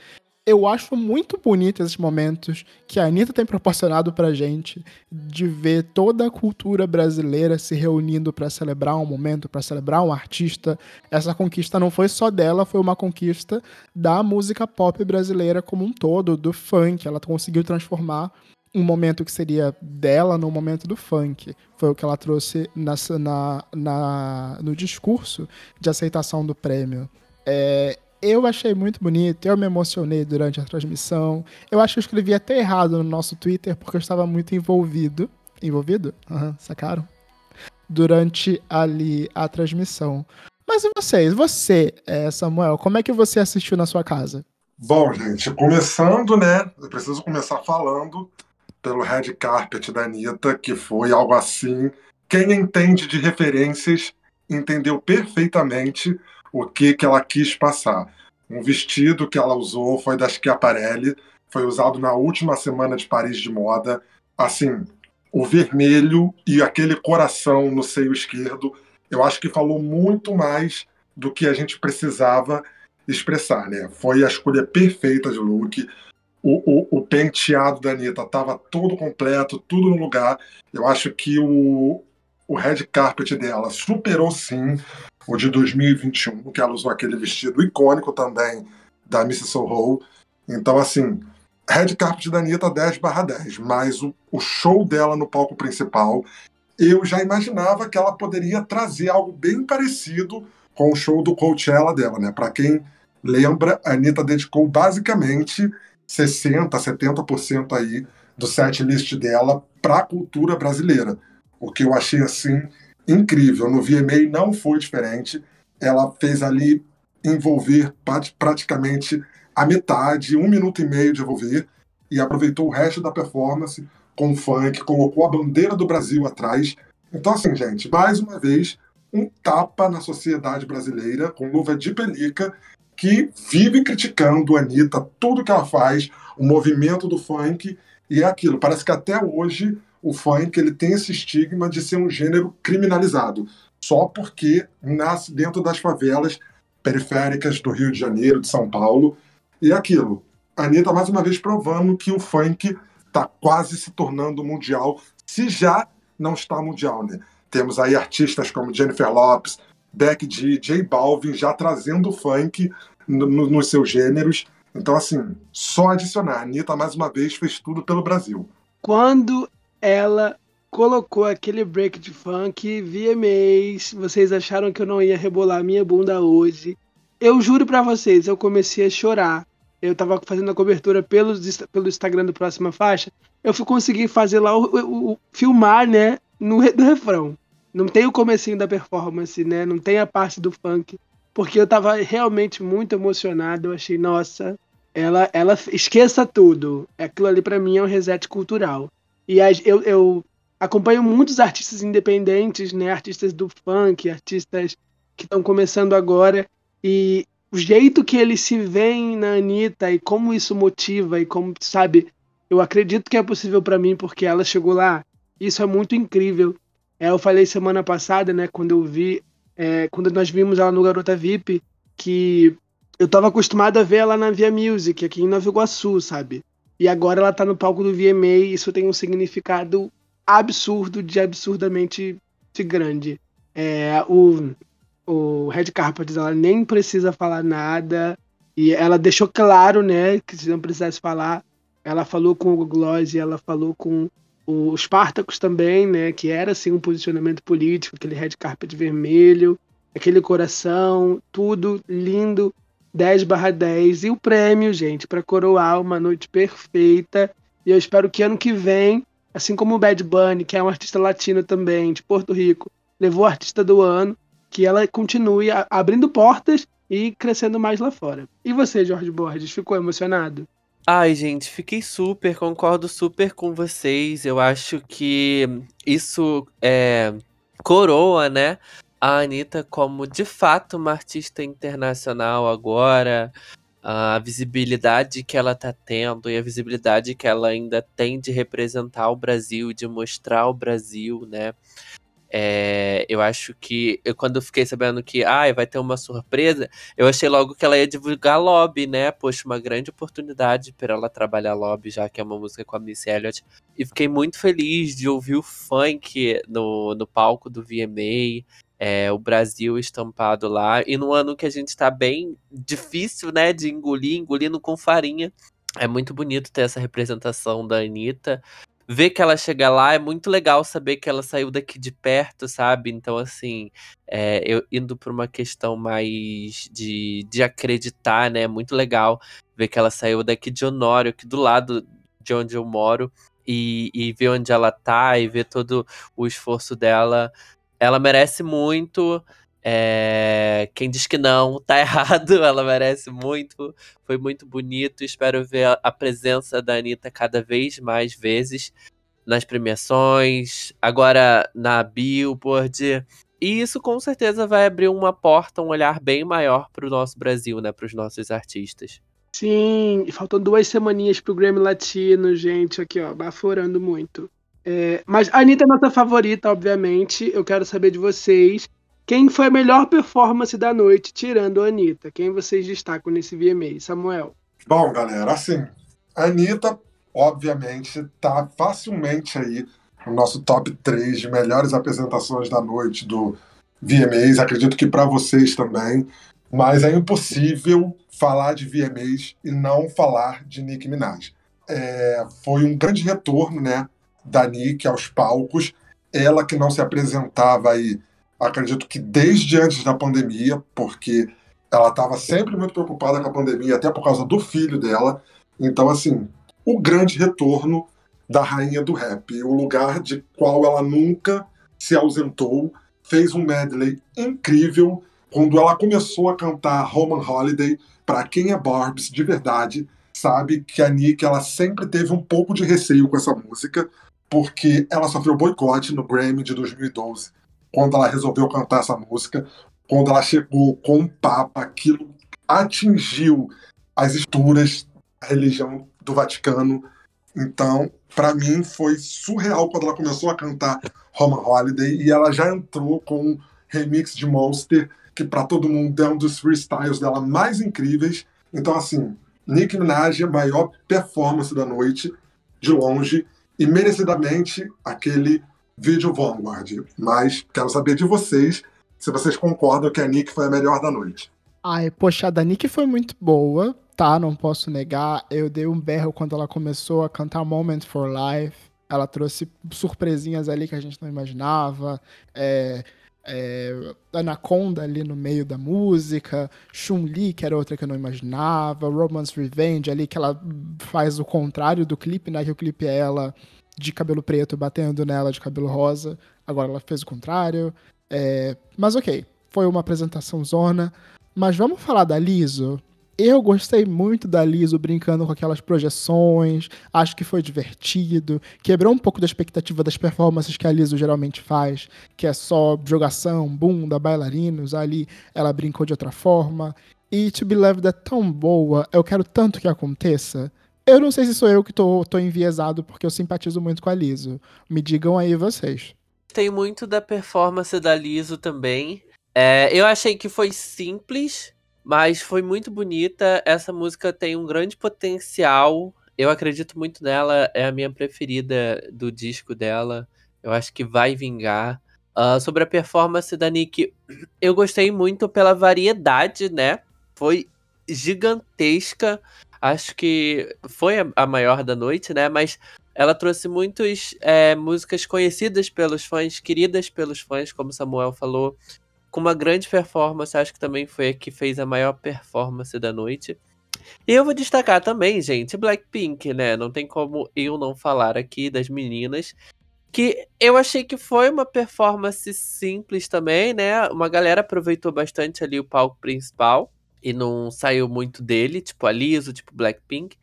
S4: Eu acho muito bonito esses momentos que a Anitta tem proporcionado pra gente de ver toda a cultura brasileira se reunindo para celebrar um momento, para celebrar um artista. Essa conquista não foi só dela, foi uma conquista da música pop brasileira como um todo, do funk. Ela conseguiu transformar um momento que seria dela no momento do funk. Foi o que ela trouxe na, na, na no discurso de aceitação do prêmio. É, eu achei muito bonito, eu me emocionei durante a transmissão. Eu acho que eu escrevi até errado no nosso Twitter, porque eu estava muito envolvido. Envolvido? Uhum, sacaram? Durante ali a transmissão. Mas e vocês? Você, eh, Samuel, como é que você assistiu na sua casa?
S6: Bom, gente, começando, né? Eu preciso começar falando pelo red carpet da Anitta, que foi algo assim. Quem entende de referências entendeu perfeitamente o que, que ela quis passar. Um vestido que ela usou foi da Schiaparelli, foi usado na última semana de Paris de moda. Assim, o vermelho e aquele coração no seio esquerdo, eu acho que falou muito mais do que a gente precisava expressar, né? Foi a escolha perfeita de look. O, o, o penteado da Anitta estava todo completo, tudo no lugar. Eu acho que o, o red carpet dela superou sim o de 2021, que ela usou aquele vestido icônico também da Missy Soho. Então, assim, red carpet da Anitta 10 barra 10, mas o, o show dela no palco principal, eu já imaginava que ela poderia trazer algo bem parecido com o show do Coachella dela, né? Para quem lembra, a Anitta dedicou basicamente 60, 70% aí do set list dela para a cultura brasileira o que eu achei assim incrível. No VMA não foi diferente. Ela fez ali envolver praticamente a metade, um minuto e meio de envolver, e aproveitou o resto da performance com funk, colocou a bandeira do Brasil atrás. Então, assim, gente, mais uma vez, um tapa na sociedade brasileira, com luva de pelica, que vive criticando a Anitta, tudo que ela faz, o movimento do funk, e é aquilo. Parece que até hoje o funk ele tem esse estigma de ser um gênero criminalizado, só porque nasce dentro das favelas periféricas do Rio de Janeiro, de São Paulo, e é aquilo. A Anitta, mais uma vez, provando que o funk está quase se tornando mundial, se já não está mundial, né? Temos aí artistas como Jennifer Lopes, Beck G, J Balvin já trazendo funk no, no, nos seus gêneros. Então, assim, só adicionar. A Anitta, mais uma vez, fez tudo pelo Brasil.
S5: Quando ela colocou aquele break de funk VMAs. Vocês acharam que eu não ia rebolar minha bunda hoje? Eu juro para vocês, eu comecei a chorar. Eu tava fazendo a cobertura pelo, pelo Instagram do Próxima Faixa. Eu fui conseguir fazer lá o, o, o filmar, né, no, no refrão. Não tem o comecinho da performance, né? Não tem a parte do funk. Porque eu tava realmente muito emocionado. Eu achei, nossa, ela, ela esqueça tudo. Aquilo ali para mim é um reset cultural. E eu, eu acompanho muitos artistas independentes, né? Artistas do funk, artistas que estão começando agora. E o jeito que eles se veem na Anitta e como isso motiva e como, sabe, eu acredito que é possível para mim porque ela chegou lá. Isso é muito incrível. É, eu falei semana passada, né, quando eu vi, é, quando nós vimos ela no Garota VIP, que eu estava acostumado a ver ela na Via Music, aqui em Nova Iguaçu, sabe? E agora ela tá no palco do VMA e isso tem um significado absurdo de absurdamente grande. É, o, o Red Carpet ela nem precisa falar nada e ela deixou claro, né, que se não precisasse falar, ela falou com o Gloss e ela falou com os Spartacus também, né, que era assim um posicionamento político, aquele Red Carpet vermelho, aquele coração, tudo lindo 10 barra 10 e o prêmio, gente, para coroar uma noite perfeita. E eu espero que ano que vem, assim como o Bad Bunny, que é um artista latino também, de Porto Rico, levou o artista do ano, que ela continue abrindo portas e crescendo mais lá fora. E você, Jorge Borges, ficou emocionado?
S3: Ai, gente, fiquei super, concordo super com vocês. Eu acho que isso é coroa, né? A Anitta como de fato uma artista internacional agora, a visibilidade que ela tá tendo e a visibilidade que ela ainda tem de representar o Brasil, de mostrar o Brasil, né? É, eu acho que eu, quando eu fiquei sabendo que ah, vai ter uma surpresa, eu achei logo que ela ia divulgar Lobby, né? Poxa, uma grande oportunidade para ela trabalhar Lobby, já que é uma música com a Missy Elliott. E fiquei muito feliz de ouvir o funk no, no palco do VMA. É, o Brasil estampado lá. E no ano que a gente tá bem difícil, né, de engolir, engolindo com farinha. É muito bonito ter essa representação da Anitta ver que ela chega lá é muito legal saber que ela saiu daqui de perto, sabe? Então, assim, é, eu indo por uma questão mais de, de acreditar, né? É muito legal ver que ela saiu daqui de Honório, aqui do lado de onde eu moro, e, e ver onde ela tá e ver todo o esforço dela. Ela merece muito. É, quem diz que não, tá errado, ela merece muito. Foi muito bonito. Espero ver a presença da Anitta cada vez mais vezes nas premiações, agora na Billboard. E isso com certeza vai abrir uma porta, um olhar bem maior para o nosso Brasil, né? Para os nossos artistas.
S5: Sim, faltam duas semaninhas pro Grammy Latino, gente, aqui ó, baforando muito. É, mas a Anitta é nossa favorita, obviamente. Eu quero saber de vocês quem foi a melhor performance da noite, tirando a Anitta? Quem vocês destacam nesse VMA? Samuel.
S6: Bom, galera, assim, a Anitta, obviamente, tá facilmente aí no nosso top 3 de melhores apresentações da noite do VMAs. Acredito que para vocês também. Mas é impossível falar de VMAs e não falar de Nicki Minaj. É, foi um grande retorno, né, da Nicki aos palcos. Ela que não se apresentava aí acredito que desde antes da pandemia, porque ela estava sempre muito preocupada com a pandemia, até por causa do filho dela. Então, assim, o grande retorno da rainha do rap, o lugar de qual ela nunca se ausentou, fez um medley incrível. Quando ela começou a cantar Roman Holiday, para quem é Barbs de verdade, sabe que a Nick ela sempre teve um pouco de receio com essa música, porque ela sofreu boicote no Grammy de 2012 quando ela resolveu cantar essa música, quando ela chegou com o Papa, aquilo atingiu as estruturas da religião do Vaticano. Então, para mim, foi surreal quando ela começou a cantar Roman Holiday e ela já entrou com um remix de Monster, que para todo mundo é um dos freestyles dela mais incríveis. Então, assim, Nicki Minaj, a maior performance da noite, de longe, e merecidamente aquele vídeo Vanguard. Mas quero saber de vocês se vocês concordam que a Nick foi a melhor da noite.
S4: Ai, poxa, a da Nick foi muito boa, tá? Não posso negar. Eu dei um berro quando ela começou a cantar Moment for Life. Ela trouxe surpresinhas ali que a gente não imaginava. É, é, Anaconda ali no meio da música, Chun-Li, que era outra que eu não imaginava, Romance Revenge ali, que ela faz o contrário do clipe, né? Que o clipe é ela de cabelo preto batendo nela de cabelo rosa. Agora ela fez o contrário. É... Mas ok, foi uma apresentação zona. Mas vamos falar da Liso? Eu gostei muito da Liso brincando com aquelas projeções, acho que foi divertido, quebrou um pouco da expectativa das performances que a Liso geralmente faz, que é só jogação, bunda, bailarinos, ali ela brincou de outra forma. E To Be Loved é tão boa, eu quero tanto que aconteça. Eu não sei se sou eu que tô, tô enviesado, porque eu simpatizo muito com a Liso. Me digam aí vocês.
S3: Tem muito da performance da Liso também. É, eu achei que foi simples, mas foi muito bonita. Essa música tem um grande potencial. Eu acredito muito nela, é a minha preferida do disco dela. Eu acho que vai vingar. Uh, sobre a performance da Nick, eu gostei muito pela variedade, né? Foi gigantesca. Acho que foi a maior da noite, né? Mas ela trouxe muitas é, músicas conhecidas pelos fãs, queridas pelos fãs, como Samuel falou, com uma grande performance. Acho que também foi a que fez a maior performance da noite. E eu vou destacar também, gente, Blackpink, né? Não tem como eu não falar aqui das meninas. Que eu achei que foi uma performance simples também, né? Uma galera aproveitou bastante ali o palco principal e não saiu muito dele, tipo a Liso, tipo Blackpink.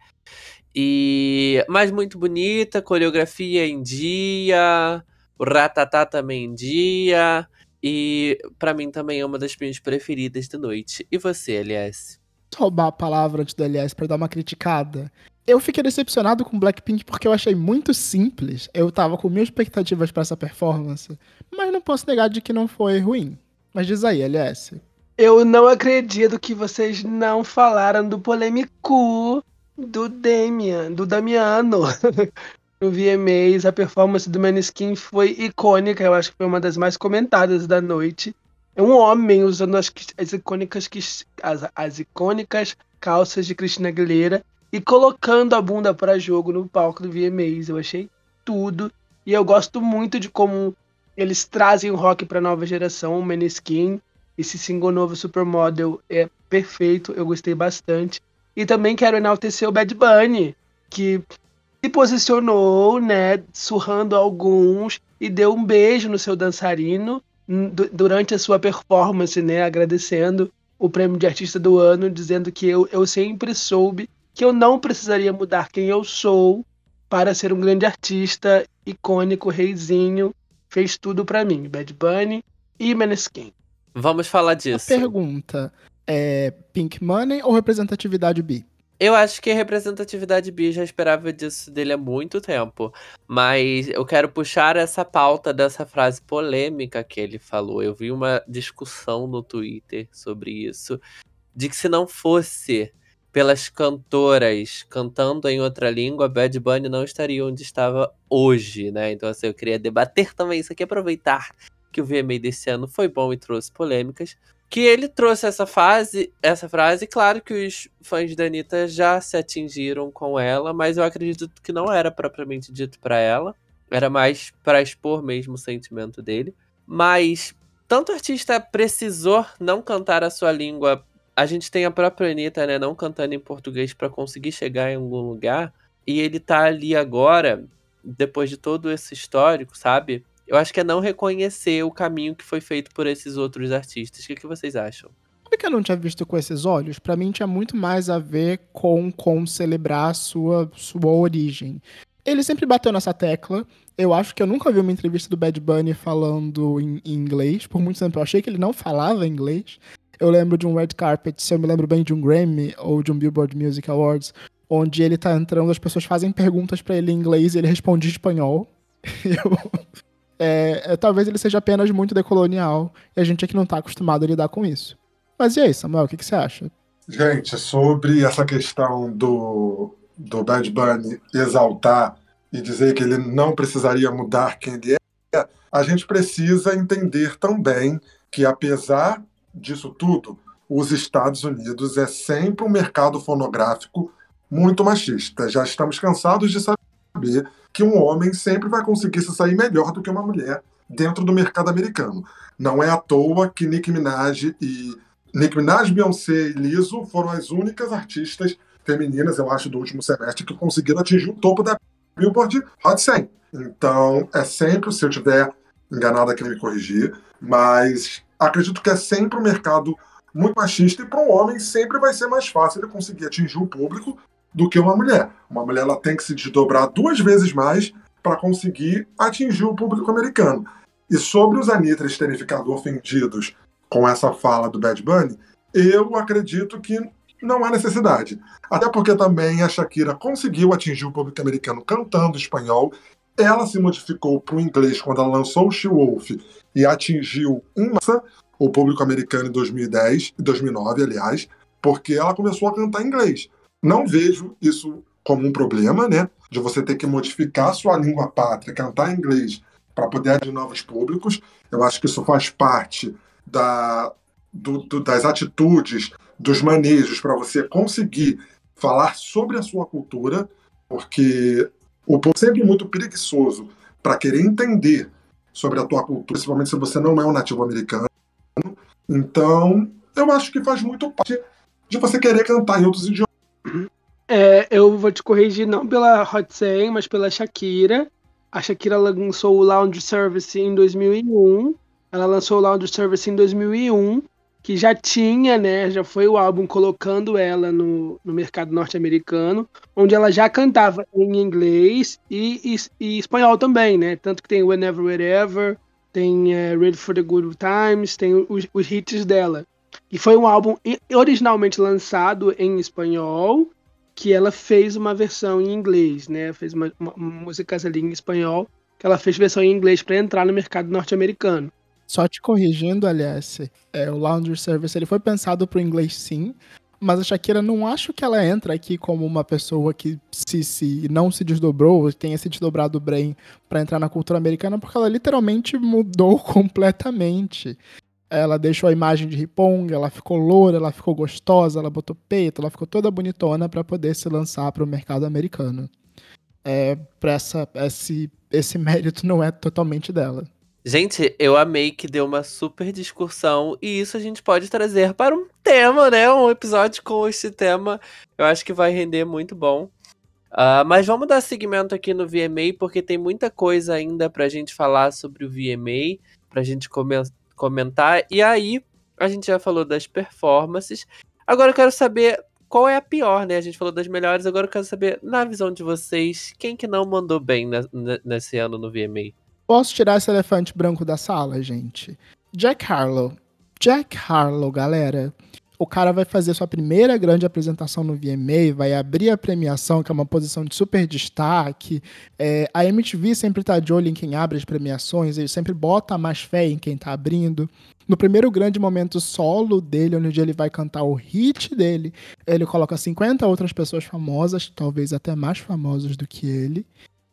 S3: E mas muito bonita, coreografia em dia, o Ratatá também em dia. E para mim também é uma das minhas preferidas da noite. E você, LS?
S4: roubar a palavra antes do LS pra dar uma criticada? Eu fiquei decepcionado com Blackpink porque eu achei muito simples. Eu tava com mil expectativas para essa performance, mas não posso negar de que não foi ruim. Mas diz aí, LS.
S5: Eu não acredito que vocês não falaram do polêmico do Damian, do Damiano. no VMAs, a performance do Maneskin foi icônica, eu acho que foi uma das mais comentadas da noite. É um homem usando as, as icônicas as, as icônicas calças de Cristina Aguilera e colocando a bunda para jogo no palco do VMAs. Eu achei tudo. E eu gosto muito de como eles trazem o rock para a nova geração. O Meneskin, esse single novo Supermodel é perfeito. Eu gostei bastante. E também quero enaltecer o Bad Bunny, que se posicionou, né, surrando alguns e deu um beijo no seu dançarino durante a sua performance, né, agradecendo o prêmio de artista do ano, dizendo que eu, eu sempre soube que eu não precisaria mudar quem eu sou para ser um grande artista, icônico, reizinho, fez tudo para mim, Bad Bunny e Meneskin.
S3: Vamos falar disso.
S4: A pergunta é Pink Money ou representatividade B?
S3: Eu acho que a representatividade bi já esperava disso dele há muito tempo. Mas eu quero puxar essa pauta dessa frase polêmica que ele falou. Eu vi uma discussão no Twitter sobre isso. De que se não fosse pelas cantoras cantando em outra língua, Bad Bunny não estaria onde estava hoje, né? Então, assim, eu queria debater também isso aqui, aproveitar que o VMA desse ano foi bom e trouxe polêmicas. Que ele trouxe essa fase, essa frase, claro que os fãs da Anitta já se atingiram com ela, mas eu acredito que não era propriamente dito para ela. Era mais para expor mesmo o sentimento dele. Mas tanto artista precisou não cantar a sua língua a gente tem a própria Anitta, né, não cantando em português para conseguir chegar em algum lugar. E ele tá ali agora, depois de todo esse histórico, sabe? Eu acho que é não reconhecer o caminho que foi feito por esses outros artistas. O que, que vocês acham?
S4: Sabe que eu não tinha visto com esses olhos? Para mim tinha muito mais a ver com, com celebrar a sua, sua origem. Ele sempre bateu nessa tecla. Eu acho que eu nunca vi uma entrevista do Bad Bunny falando em, em inglês. Por muito tempo eu achei que ele não falava inglês. Eu lembro de um red carpet, se eu me lembro bem de um Grammy ou de um Billboard Music Awards, onde ele tá entrando, as pessoas fazem perguntas para ele em inglês e ele responde em espanhol. Eu, é, é, talvez ele seja apenas muito decolonial e a gente aqui não tá acostumado a lidar com isso. Mas e aí, Samuel, o que, que você acha?
S6: Gente, sobre essa questão do, do Bad Bunny exaltar e dizer que ele não precisaria mudar quem ele é, a gente precisa entender também que, apesar disso tudo, os Estados Unidos é sempre um mercado fonográfico muito machista. Já estamos cansados de saber que um homem sempre vai conseguir se sair melhor do que uma mulher dentro do mercado americano. Não é à toa que Nicki Minaj e Nicki Minaj, Beyoncé e Lizzo foram as únicas artistas femininas, eu acho, do último semestre que conseguiram atingir o topo da Billboard Hot 100. Então, é sempre, se eu tiver enganado aqui, me corrigir, mas acredito que é sempre um mercado muito machista e para um homem sempre vai ser mais fácil ele conseguir atingir o público do que uma mulher. Uma mulher ela tem que se desdobrar duas vezes mais para conseguir atingir o público americano. E sobre os Anitras terem ficado ofendidos com essa fala do Bad Bunny, eu acredito que não há necessidade. Até porque também a Shakira conseguiu atingir o público americano cantando espanhol. Ela se modificou para o inglês quando ela lançou o She Wolf e atingiu em massa o público americano em 2010 e 2009, aliás, porque ela começou a cantar em inglês. Não vejo isso como um problema, né? De você ter que modificar sua língua pátria, cantar em inglês para poder atingir novos públicos. Eu acho que isso faz parte da, do, do, das atitudes, dos manejos para você conseguir falar sobre a sua cultura, porque o povo é sempre muito preguiçoso para querer entender sobre a tua cultura, principalmente se você não é um nativo americano. Então, eu acho que faz muito parte de você querer cantar em outros idiomas.
S5: É, eu vou te corrigir não pela Hot 100, mas pela Shakira. A Shakira lançou o Lounge Service em 2001. Ela lançou o Lounge Service em 2001 que já tinha, né, já foi o álbum colocando ela no, no mercado norte-americano, onde ela já cantava em inglês e, e, e, espanhol também, né, tanto que tem Whenever, Wherever, tem é, Ready for the Good Times, tem os, os hits dela. E foi um álbum originalmente lançado em espanhol, que ela fez uma versão em inglês, né? Fez uma, uma, músicas ali em espanhol, que ela fez versão em inglês para entrar no mercado norte-americano.
S4: Só te corrigindo, aliás, é, o Laundry Service ele foi pensado para o inglês sim, mas a Shakira não acho que ela entra aqui como uma pessoa que se, se não se desdobrou, tenha se desdobrado bem para entrar na cultura americana, porque ela literalmente mudou completamente. Ela deixou a imagem de Ripong, ela ficou loura, ela ficou gostosa, ela botou peito, ela ficou toda bonitona para poder se lançar para o mercado americano. É, pra essa, esse, esse mérito não é totalmente dela.
S3: Gente, eu amei que deu uma super discussão e isso a gente pode trazer para um tema, né? Um episódio com esse tema. Eu acho que vai render muito bom. Uh, mas vamos dar seguimento aqui no VMA, porque tem muita coisa ainda pra gente falar sobre o VMA, pra gente comentar. E aí, a gente já falou das performances. Agora eu quero saber qual é a pior, né? A gente falou das melhores, agora eu quero saber, na visão de vocês, quem que não mandou bem nesse ano no VMA?
S4: Posso tirar esse elefante branco da sala, gente? Jack Harlow. Jack Harlow, galera. O cara vai fazer sua primeira grande apresentação no VMA, vai abrir a premiação, que é uma posição de super destaque. É, a MTV sempre tá de olho em quem abre as premiações, ele sempre bota mais fé em quem tá abrindo. No primeiro grande momento solo dele, onde ele vai cantar o hit dele, ele coloca 50 outras pessoas famosas, talvez até mais famosas do que ele,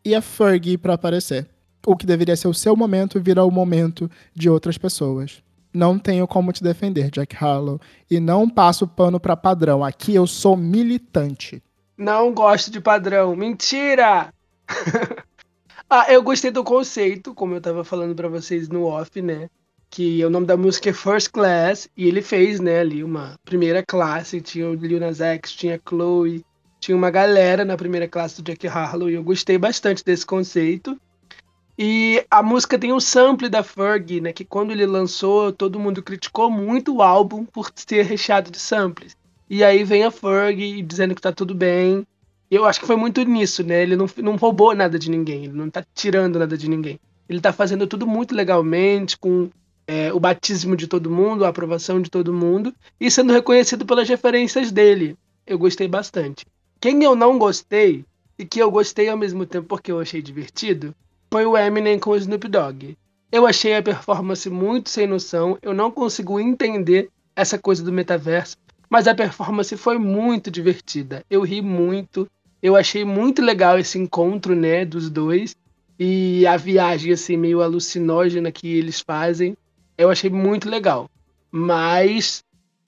S4: e a Fergie para aparecer o que deveria ser o seu momento vira o momento de outras pessoas. Não tenho como te defender, Jack Harlow, e não passo pano para padrão. Aqui eu sou militante.
S5: Não gosto de padrão. Mentira! ah, eu gostei do conceito, como eu tava falando para vocês no off, né? Que o nome da música é First Class, e ele fez, né, ali uma primeira classe. Tinha o Lil Nas X, tinha Chloe, tinha uma galera na primeira classe do Jack Harlow, e eu gostei bastante desse conceito. E a música tem um sample da Fergie, né? Que quando ele lançou, todo mundo criticou muito o álbum por ser recheado de samples. E aí vem a Fergie dizendo que tá tudo bem. Eu acho que foi muito nisso, né? Ele não, não roubou nada de ninguém, ele não tá tirando nada de ninguém. Ele tá fazendo tudo muito legalmente, com é, o batismo de todo mundo, a aprovação de todo mundo, e sendo reconhecido pelas referências dele. Eu gostei bastante. Quem eu não gostei, e que eu gostei ao mesmo tempo porque eu achei divertido, foi o Eminem com o Snoop Dogg. Eu achei a performance muito sem noção, eu não consigo entender essa coisa do metaverso, mas a performance foi muito divertida. Eu ri muito, eu achei muito legal esse encontro, né, dos dois e a viagem assim meio alucinógena que eles fazem. Eu achei muito legal. Mas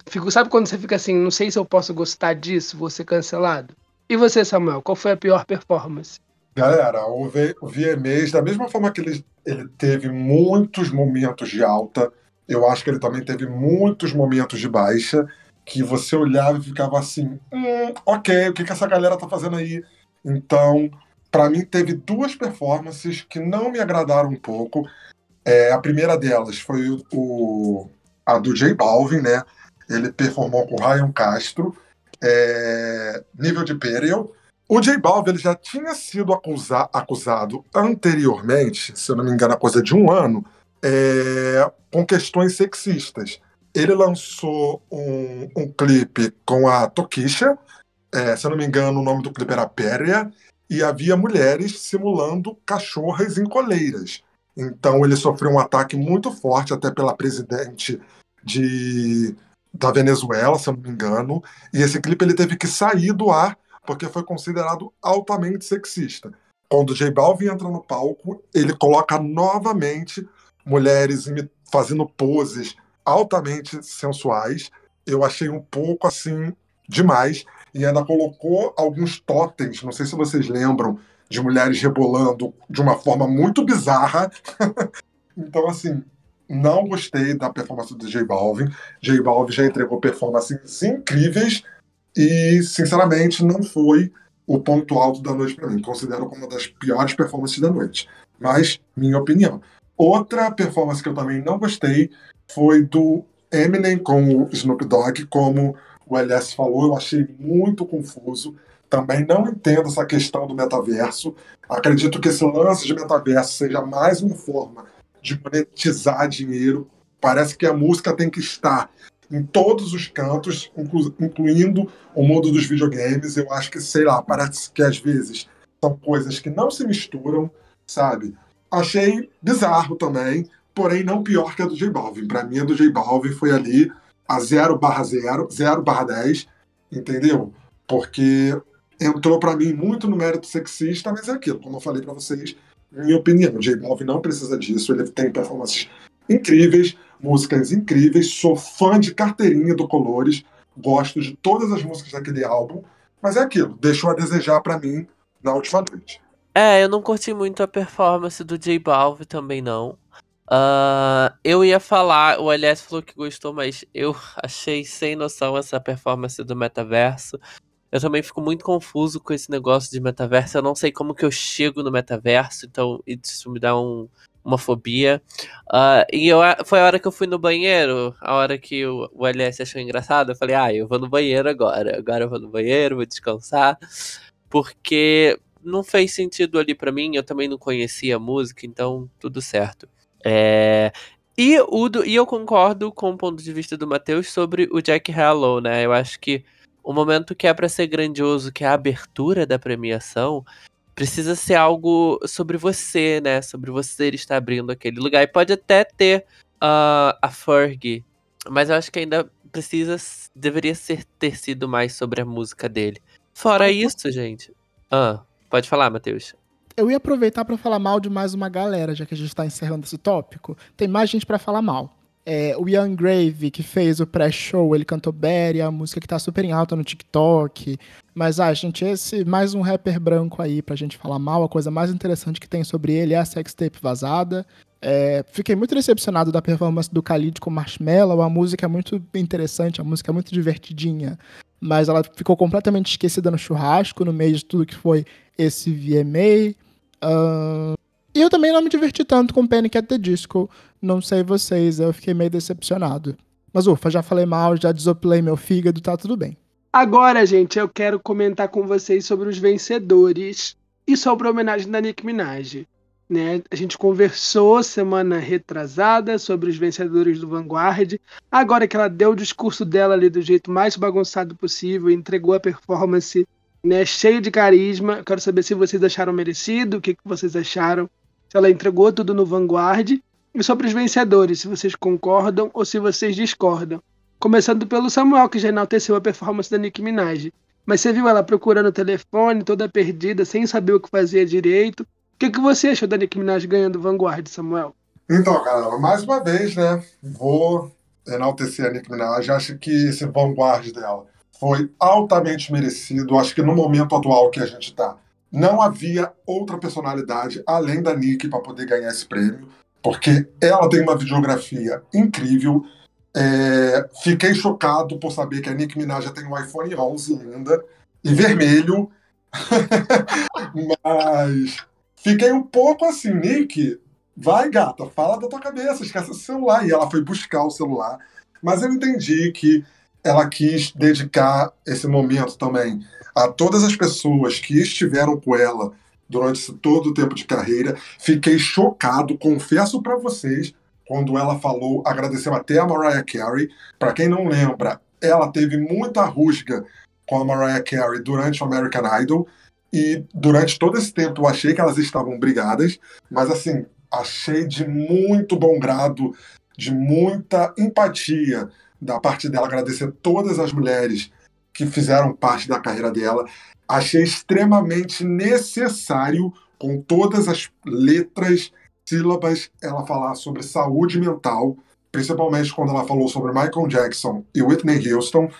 S5: fico, sabe quando você fica assim, não sei se eu posso gostar disso, vou ser cancelado. E você, Samuel, qual foi a pior performance?
S6: Galera, o, v, o VMAs, da mesma forma que ele, ele teve muitos momentos de alta, eu acho que ele também teve muitos momentos de baixa, que você olhava e ficava assim, hum, ok, o que, que essa galera tá fazendo aí? Então, para mim, teve duas performances que não me agradaram um pouco. É, a primeira delas foi o, a do J Balvin, né? Ele performou com o Ryan Castro, é, nível de Period, o J Balvin ele já tinha sido acusa acusado anteriormente, se eu não me engano, há coisa de um ano, é, com questões sexistas. Ele lançou um, um clipe com a Tokisha, é, se eu não me engano, o nome do clipe era Pérea, e havia mulheres simulando cachorras em coleiras. Então ele sofreu um ataque muito forte até pela presidente de, da Venezuela, se eu não me engano, e esse clipe ele teve que sair do ar porque foi considerado altamente sexista. Quando J Balvin entra no palco, ele coloca novamente mulheres fazendo poses altamente sensuais. Eu achei um pouco assim demais e ainda colocou alguns totens, não sei se vocês lembram, de mulheres rebolando de uma forma muito bizarra. então, assim, não gostei da performance do J Balvin. J Balvin já entregou performances incríveis e, sinceramente, não foi o ponto alto da noite para mim. Considero como uma das piores performances da noite. Mas, minha opinião. Outra performance que eu também não gostei foi do Eminem com o Snoop Dogg, como o LS falou, eu achei muito confuso. Também não entendo essa questão do metaverso. Acredito que esse lance de metaverso seja mais uma forma de monetizar dinheiro. Parece que a música tem que estar em todos os cantos, inclu incluindo o mundo dos videogames. Eu acho que, sei lá, parece que às vezes são coisas que não se misturam, sabe? Achei bizarro também, porém não pior que a do J Balvin. Para mim, a do J Balvin foi ali a 0 barra 0, 0 barra 10, entendeu? Porque entrou para mim muito no mérito sexista, mas é aquilo, como eu falei para vocês, minha opinião, o J Balvin não precisa disso, ele tem performances incríveis, músicas incríveis, sou fã de carteirinha do Colores, gosto de todas as músicas daquele álbum, mas é aquilo, deixou a desejar para mim na última noite.
S3: É, eu não curti muito a performance do J Balvin também não. Uh, eu ia falar, o LS falou que gostou, mas eu achei sem noção essa performance do metaverso. Eu também fico muito confuso com esse negócio de metaverso. Eu não sei como que eu chego no metaverso, então isso me dá um, uma fobia. Uh, e eu, foi a hora que eu fui no banheiro, a hora que o, o LS achou engraçado. Eu falei, ah, eu vou no banheiro agora. Agora eu vou no banheiro, vou descansar. Porque não fez sentido ali para mim. Eu também não conhecia a música, então tudo certo. É, e, o e eu concordo com o ponto de vista do Matheus sobre o Jack Harlow, né? Eu acho que o momento que é para ser grandioso, que é a abertura da premiação, precisa ser algo sobre você, né? Sobre você estar abrindo aquele lugar. E pode até ter uh, a Fergie, mas eu acho que ainda precisa, deveria ser, ter sido mais sobre a música dele. Fora isso, gente. Ah, pode falar, Matheus
S4: eu ia aproveitar para falar mal de mais uma galera, já que a gente está encerrando esse tópico. Tem mais gente para falar mal. É, o Young Grave, que fez o pré-show, ele cantou Berry, a música que tá super em alta no TikTok. Mas, ah, gente, esse mais um rapper branco aí pra gente falar mal. A coisa mais interessante que tem sobre ele é a sextape vazada. É, fiquei muito decepcionado da performance do Khalid com Marshmello. A música é muito interessante, a música é muito divertidinha. Mas ela ficou completamente esquecida no churrasco, no meio de tudo que foi esse VMA. Uh, e eu também não me diverti tanto com Panic at the Disco. Não sei vocês, eu fiquei meio decepcionado. Mas ufa, já falei mal, já desoplei meu fígado, tá tudo bem.
S5: Agora, gente, eu quero comentar com vocês sobre os vencedores. E sobre a homenagem da Nick Minaj. Né? A gente conversou semana retrasada sobre os vencedores do Vanguard. Agora que ela deu o discurso dela ali do jeito mais bagunçado possível, entregou a performance né, cheio de carisma. Eu quero saber se vocês acharam merecido, o que, que vocês acharam, se ela entregou tudo no Vanguard. E sobre os vencedores, se vocês concordam ou se vocês discordam. Começando pelo Samuel, que já enalteceu a performance da Nicki Minaj. Mas você viu ela procurando o telefone, toda perdida, sem saber o que fazia direito. O que, que você achou da Nicki Minaj ganhando Vanguard, Samuel?
S6: Então, galera, mais uma vez, né? Vou enaltecer a Nicki Minaj. Acho que esse Vanguard dela foi altamente merecido. Acho que no momento atual que a gente está, não havia outra personalidade além da Nick para poder ganhar esse prêmio, porque ela tem uma videografia incrível. É, fiquei chocado por saber que a Nick Minaj já tem um iPhone 11 linda e vermelho. Mas fiquei um pouco assim, Nick, vai gata, fala da tua cabeça, esquece o celular. E ela foi buscar o celular. Mas eu entendi que ela quis dedicar esse momento também a todas as pessoas que estiveram com ela durante todo o tempo de carreira. Fiquei chocado, confesso para vocês, quando ela falou, agradeceu até a Mariah Carey. Para quem não lembra, ela teve muita rusga com a Mariah Carey durante o American Idol. E durante todo esse tempo eu achei que elas estavam brigadas, mas assim, achei de muito bom grado, de muita empatia da parte dela, agradecer todas as mulheres que fizeram parte da carreira dela. Achei extremamente necessário, com todas as letras, sílabas, ela falar sobre saúde mental, principalmente quando ela falou sobre Michael Jackson e Whitney Houston.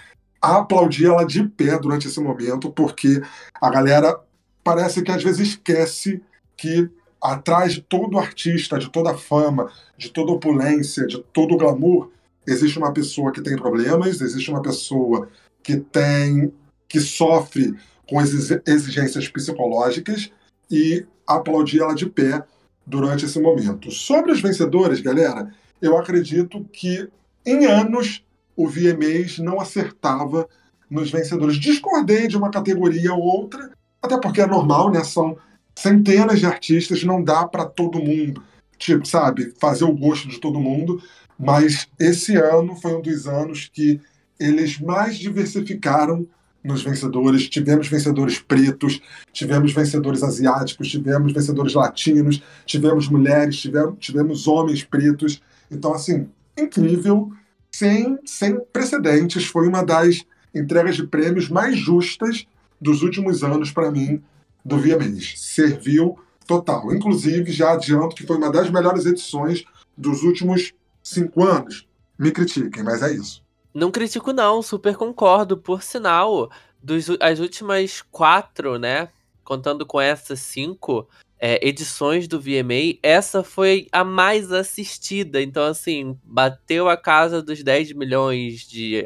S6: Aplaudi ela de pé durante esse momento, porque a galera parece que às vezes esquece que atrás de todo artista, de toda fama, de toda opulência, de todo glamour, existe uma pessoa que tem problemas, existe uma pessoa que tem que sofre com exigências psicológicas e aplaudir ela de pé durante esse momento. Sobre os vencedores, galera, eu acredito que em anos o VMAs não acertava nos vencedores. Discordei de uma categoria ou outra, até porque é normal, né? São centenas de artistas, não dá para todo mundo, tipo, sabe, fazer o gosto de todo mundo mas esse ano foi um dos anos que eles mais diversificaram nos vencedores. Tivemos vencedores pretos, tivemos vencedores asiáticos, tivemos vencedores latinos, tivemos mulheres, tivemos, tivemos homens pretos. Então, assim, incrível, sem, sem precedentes. Foi uma das entregas de prêmios mais justas dos últimos anos para mim do VMAs. Serviu total. Inclusive, já adianto que foi uma das melhores edições dos últimos cinco anos. Me critiquem, mas é isso.
S3: Não critico, não, super concordo. Por sinal, dos, as últimas quatro, né? Contando com essas cinco é, edições do VMA, essa foi a mais assistida. Então, assim, bateu a casa dos 10 milhões de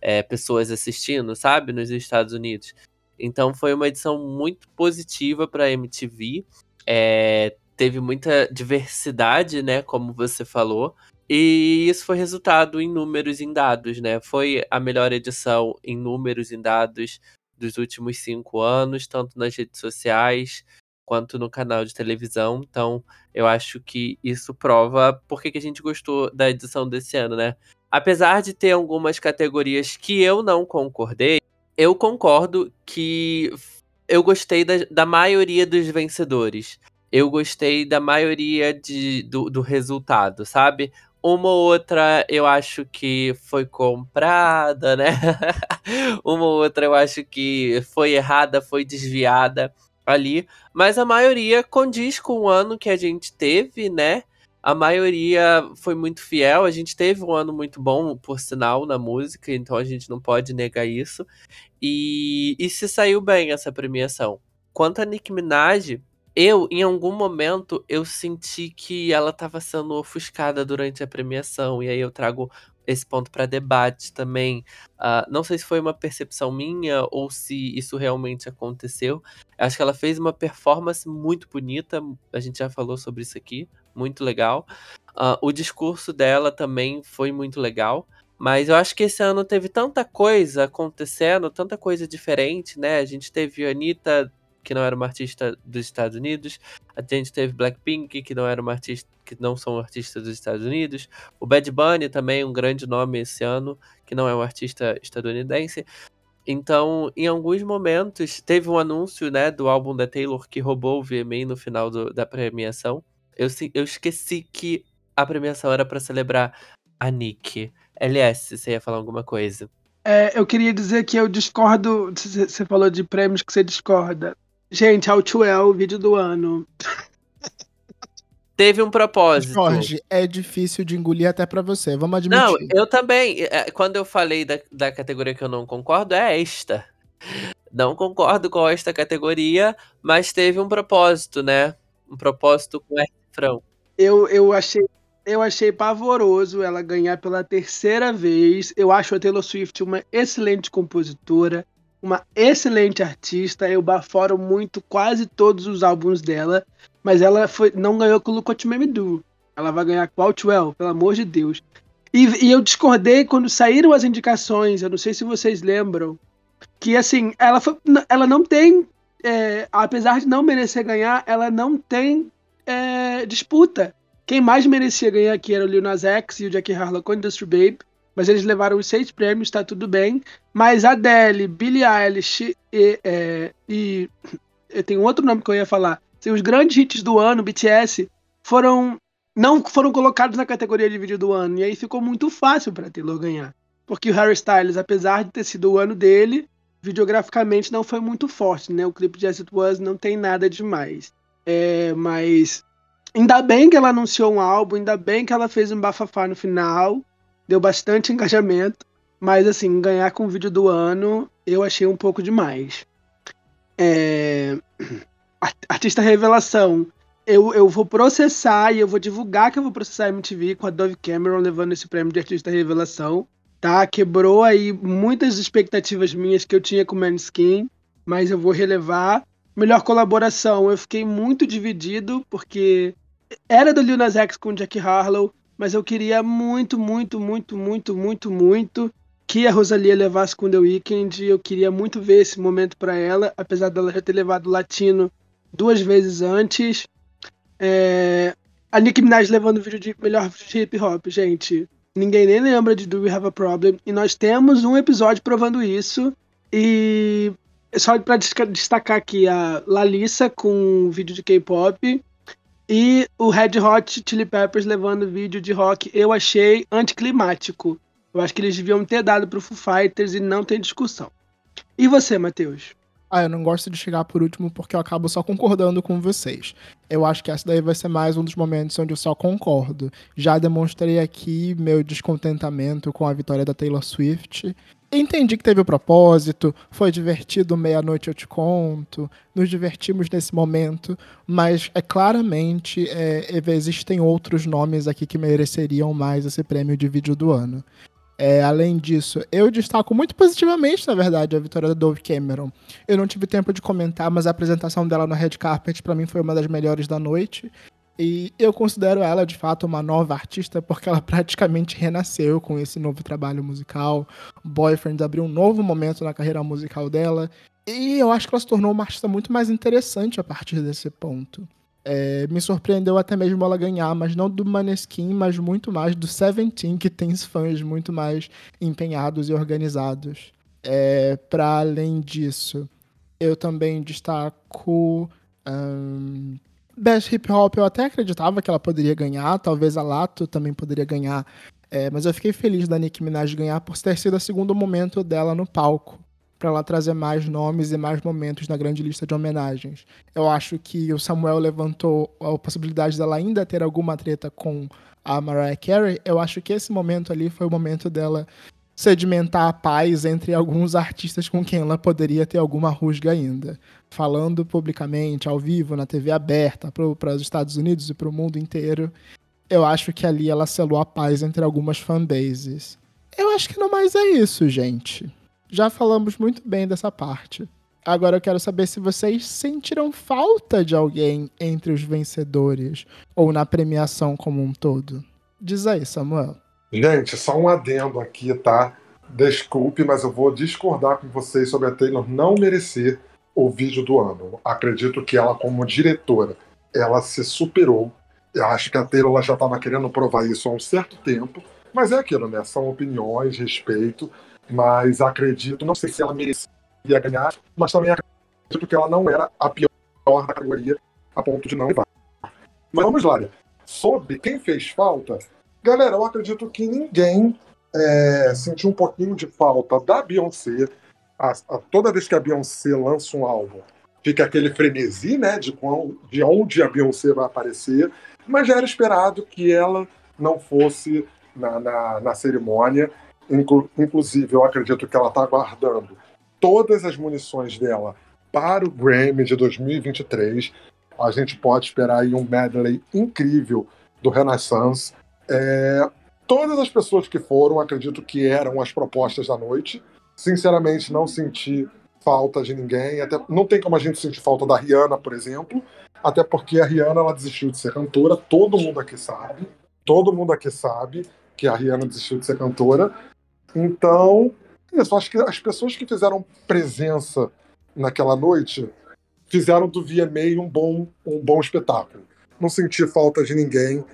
S3: é, pessoas assistindo, sabe? Nos Estados Unidos. Então, foi uma edição muito positiva para a MTV. É, teve muita diversidade, né? Como você falou. E isso foi resultado em números em dados, né? Foi a melhor edição em números em dados dos últimos cinco anos, tanto nas redes sociais quanto no canal de televisão. Então, eu acho que isso prova por que a gente gostou da edição desse ano, né? Apesar de ter algumas categorias que eu não concordei, eu concordo que eu gostei da, da maioria dos vencedores. Eu gostei da maioria de, do, do resultado, sabe? Uma ou outra eu acho que foi comprada, né? Uma ou outra eu acho que foi errada, foi desviada ali. Mas a maioria condiz com o ano que a gente teve, né? A maioria foi muito fiel. A gente teve um ano muito bom, por sinal, na música, então a gente não pode negar isso. E, e se saiu bem essa premiação. Quanto a Nicki Minaj, eu, em algum momento, eu senti que ela estava sendo ofuscada durante a premiação. E aí eu trago esse ponto para debate também. Uh, não sei se foi uma percepção minha ou se isso realmente aconteceu. Acho que ela fez uma performance muito bonita. A gente já falou sobre isso aqui. Muito legal. Uh, o discurso dela também foi muito legal. Mas eu acho que esse ano teve tanta coisa acontecendo, tanta coisa diferente, né? A gente teve a Anitta que não era uma artista dos Estados Unidos. A gente teve Blackpink, que não era uma artista, que não são artistas dos Estados Unidos. O Bad Bunny também, um grande nome esse ano, que não é um artista estadunidense. Então, em alguns momentos, teve um anúncio, né, do álbum da Taylor que roubou o VMA no final do, da premiação. Eu, eu esqueci que a premiação era para celebrar a Nick. LS, você ia falar alguma coisa?
S5: É, eu queria dizer que eu discordo. Você falou de prêmios que você discorda. Gente, Outwell, vídeo do ano.
S3: Teve um propósito.
S4: Jorge, é difícil de engolir até para você, vamos admitir.
S3: Não, eu também. É, quando eu falei da, da categoria que eu não concordo, é esta. Não concordo com esta categoria, mas teve um propósito, né? Um propósito com refrão.
S5: Eu, eu achei eu achei pavoroso ela ganhar pela terceira vez. Eu acho a Taylor Swift uma excelente compositora uma excelente artista. Eu baforo muito quase todos os álbuns dela, mas ela foi, não ganhou com Look What Me Do. Ela vai ganhar com Outwell, pelo amor de Deus. E, e, eu discordei quando saíram as indicações, eu não sei se vocês lembram, que assim, ela, foi, ela não tem, é, apesar de não merecer ganhar, ela não tem é, disputa. Quem mais merecia ganhar aqui era o Lil Nas X e o Jackie Harlow com Industry Babe mas eles levaram os seis prêmios, tá tudo bem. Mas Adele, Billie Eilish e, é, e tem outro nome que eu ia falar. Assim, os grandes hits do ano, BTS, foram não foram colocados na categoria de vídeo do ano. E aí ficou muito fácil para Taylor ganhar. Porque o Harry Styles, apesar de ter sido o ano dele, videograficamente não foi muito forte, né? O clipe de As It Was não tem nada demais. É, mas ainda bem que ela anunciou um álbum, ainda bem que ela fez um bafafá no final deu bastante engajamento, mas assim, ganhar com o vídeo do ano eu achei um pouco demais. É... Artista Revelação. Eu, eu vou processar e eu vou divulgar que eu vou processar a MTV com a Dove Cameron levando esse prêmio de Artista Revelação. Tá? Quebrou aí muitas expectativas minhas que eu tinha com Manskin, mas eu vou relevar. Melhor colaboração, eu fiquei muito dividido, porque era do Lil Nas X com Jack Harlow, mas eu queria muito, muito, muito, muito, muito, muito que a Rosalia levasse com The Weeknd. Eu queria muito ver esse momento para ela, apesar dela já ter levado o Latino duas vezes antes. É... A Nicki Minaj levando o vídeo de melhor hip hop, gente. Ninguém nem lembra de Do We Have a Problem. E nós temos um episódio provando isso. E só para destacar aqui a Lalissa com um vídeo de K-pop e o Red Hot Chili Peppers levando vídeo de rock. Eu achei anticlimático. Eu acho que eles deviam ter dado pro Foo Fighters e não tem discussão. E você, Matheus?
S4: Ah, eu não gosto de chegar por último porque eu acabo só concordando com vocês. Eu acho que essa daí vai ser mais um dos momentos onde eu só concordo. Já demonstrei aqui meu descontentamento com a vitória da Taylor Swift. Entendi que teve o propósito, foi divertido, meia-noite eu te conto, nos divertimos nesse momento, mas é claramente é, existem outros nomes aqui que mereceriam mais esse prêmio de vídeo do ano. É, além disso, eu destaco muito positivamente, na verdade, a vitória da Dove Cameron. Eu não tive tempo de comentar, mas a apresentação dela no Red Carpet para mim foi uma das melhores da noite. E eu considero ela de fato uma nova artista porque ela praticamente renasceu com esse novo trabalho musical. Boyfriend abriu um novo momento na carreira musical dela. E eu acho que ela se tornou uma artista muito mais interessante a partir desse ponto. É, me surpreendeu até mesmo ela ganhar, mas não do Maneskin, mas muito mais do Seventeen, que tem fãs muito mais empenhados e organizados. É, Para além disso, eu também destaco. Best Hip Hop, eu até acreditava que ela poderia ganhar, talvez a Lato também poderia ganhar, é, mas eu fiquei feliz da Nicki Minaj ganhar por ter sido o segundo momento dela no palco para ela trazer mais nomes e mais momentos na grande lista de homenagens. Eu acho que o Samuel levantou a possibilidade dela ainda ter alguma treta com a Mariah Carey. Eu acho que esse momento ali foi o momento dela sedimentar a paz entre alguns artistas com quem ela poderia ter alguma rusga ainda. Falando publicamente, ao vivo, na TV aberta, para os Estados Unidos e para o mundo inteiro. Eu acho que ali ela selou a paz entre algumas fanbases. Eu acho que não mais é isso, gente já falamos muito bem dessa parte. Agora eu quero saber se vocês sentiram falta de alguém entre os vencedores ou na premiação como um todo. Diz aí, Samuel.
S6: Gente, só um adendo aqui, tá? Desculpe, mas eu vou discordar com vocês sobre a Taylor não merecer o vídeo do ano. Acredito que ela, como diretora, ela se superou. Eu acho que a Taylor já estava querendo provar isso há um certo tempo, mas é aquilo, né? São opiniões, respeito mas acredito, não sei se ela merecia ganhar, mas também acredito que ela não era a pior da categoria a ponto de não levar. Mas vamos lá, né? sobre quem fez falta, galera, eu acredito que ninguém é, sentiu um pouquinho de falta da Beyoncé. A, a, toda vez que a Beyoncé lança um álbum, fica aquele frenesi, né, de, qual, de onde a Beyoncé vai aparecer, mas já era esperado que ela não fosse na, na, na cerimônia. Inclu inclusive, eu acredito que ela está guardando todas as munições dela para o Grammy de 2023. A gente pode esperar aí um medley incrível do Renaissance. É, todas as pessoas que foram, acredito que eram as propostas da noite. Sinceramente, não senti falta de ninguém. Até não tem como a gente sentir falta da Rihanna, por exemplo, até porque a Rihanna ela desistiu de ser cantora. Todo mundo aqui sabe. Todo mundo aqui sabe que a Rihanna desistiu de ser cantora. Então, isso, acho que as pessoas que fizeram presença naquela noite fizeram do VMA um bom, um bom espetáculo. Não senti falta de ninguém,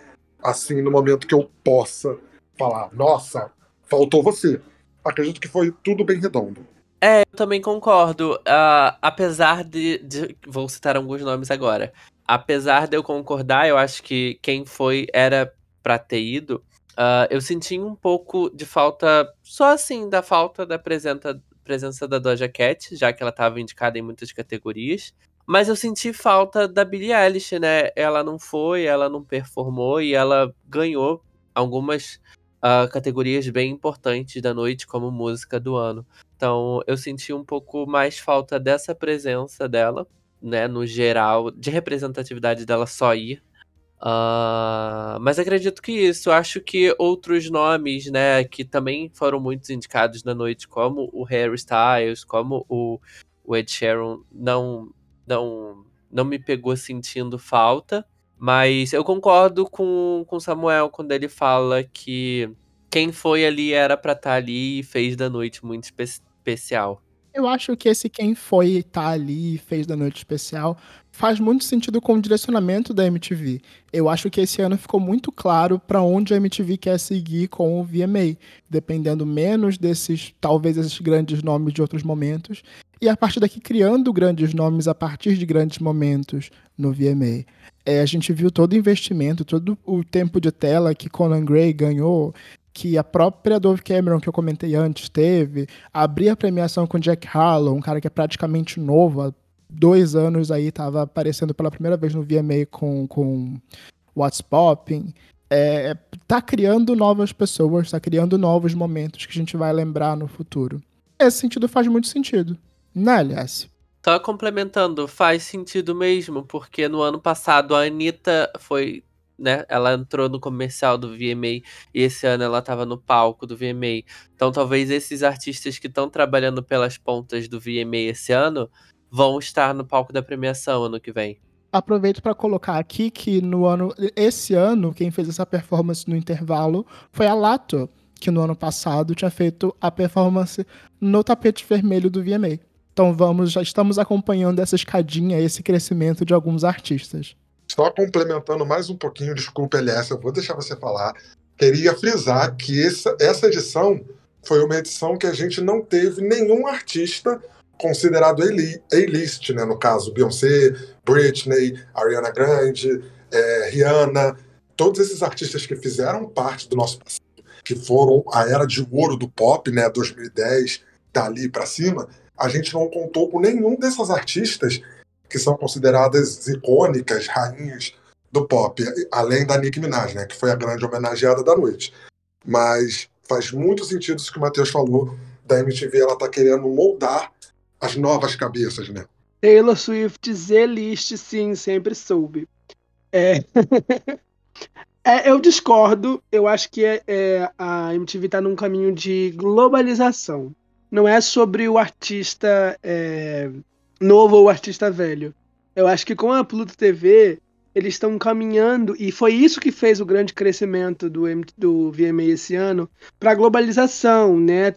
S6: assim, no momento que eu possa falar, nossa, faltou você. Acredito que foi tudo bem redondo.
S3: É, eu também concordo. Uh, apesar de, de, Vou citar alguns nomes agora. Apesar de eu concordar, eu acho que quem foi era pra ter ido. Uh, eu senti um pouco de falta, só assim, da falta da presença, presença da Doja Cat, já que ela estava indicada em muitas categorias. Mas eu senti falta da Billie Eilish, né? Ela não foi, ela não performou e ela ganhou algumas uh, categorias bem importantes da noite, como música do ano. Então eu senti um pouco mais falta dessa presença dela, né? No geral, de representatividade dela só ir Uh, mas acredito que isso. Acho que outros nomes, né, que também foram muito indicados na noite, como o Harry Styles, como o, o Ed Sheeran, não, não, não me pegou sentindo falta. Mas eu concordo com o Samuel quando ele fala que quem foi ali era pra estar tá ali e fez da noite muito espe especial.
S4: Eu acho que esse quem foi estar tá ali e fez da noite especial faz muito sentido com o direcionamento da MTV. Eu acho que esse ano ficou muito claro para onde a MTV quer seguir com o VMA, dependendo menos desses, talvez esses grandes nomes de outros momentos, e a partir daqui criando grandes nomes a partir de grandes momentos no VMA. É, a gente viu todo o investimento, todo o tempo de tela que Conan Gray ganhou, que a própria Dove Cameron, que eu comentei antes, teve, abrir a premiação com Jack Harlow, um cara que é praticamente novo, dois anos aí estava aparecendo pela primeira vez no VMA com, com What's Popping. É, tá criando novas pessoas, tá criando novos momentos que a gente vai lembrar no futuro. Esse sentido faz muito sentido, né, aliás?
S3: Só complementando, faz sentido mesmo, porque no ano passado a Anitta foi, né, ela entrou no comercial do VMA e esse ano ela tava no palco do VMA. Então talvez esses artistas que estão trabalhando pelas pontas do VMA esse ano vão estar no palco da premiação ano que vem.
S4: Aproveito para colocar aqui que no ano esse ano quem fez essa performance no intervalo foi a Lato, que no ano passado tinha feito a performance no tapete vermelho do VMA. Então vamos, já estamos acompanhando essa escadinha, esse crescimento de alguns artistas.
S6: Só complementando mais um pouquinho, desculpa, LS, eu vou deixar você falar. Queria frisar que essa, essa edição foi uma edição que a gente não teve nenhum artista considerado A-list, né? No caso, Beyoncé, Britney, Ariana Grande, é, Rihanna, todos esses artistas que fizeram parte do nosso passado, que foram a era de ouro do pop, né? 2010, dali para cima, a gente não contou com nenhum dessas artistas que são consideradas icônicas, rainhas do pop, além da Nicki Minaj, né? Que foi a grande homenageada da noite. Mas faz muito sentido isso que o Matheus falou da MTV, ela tá querendo moldar as novas cabeças, né?
S5: Taylor Swift Z-list, sim, sempre soube. É... é, eu discordo. Eu acho que é, é, a MTV está num caminho de globalização. Não é sobre o artista é, novo ou o artista velho. Eu acho que com a Pluto TV eles estão caminhando, e foi isso que fez o grande crescimento do, do VMA esse ano, para a globalização, né?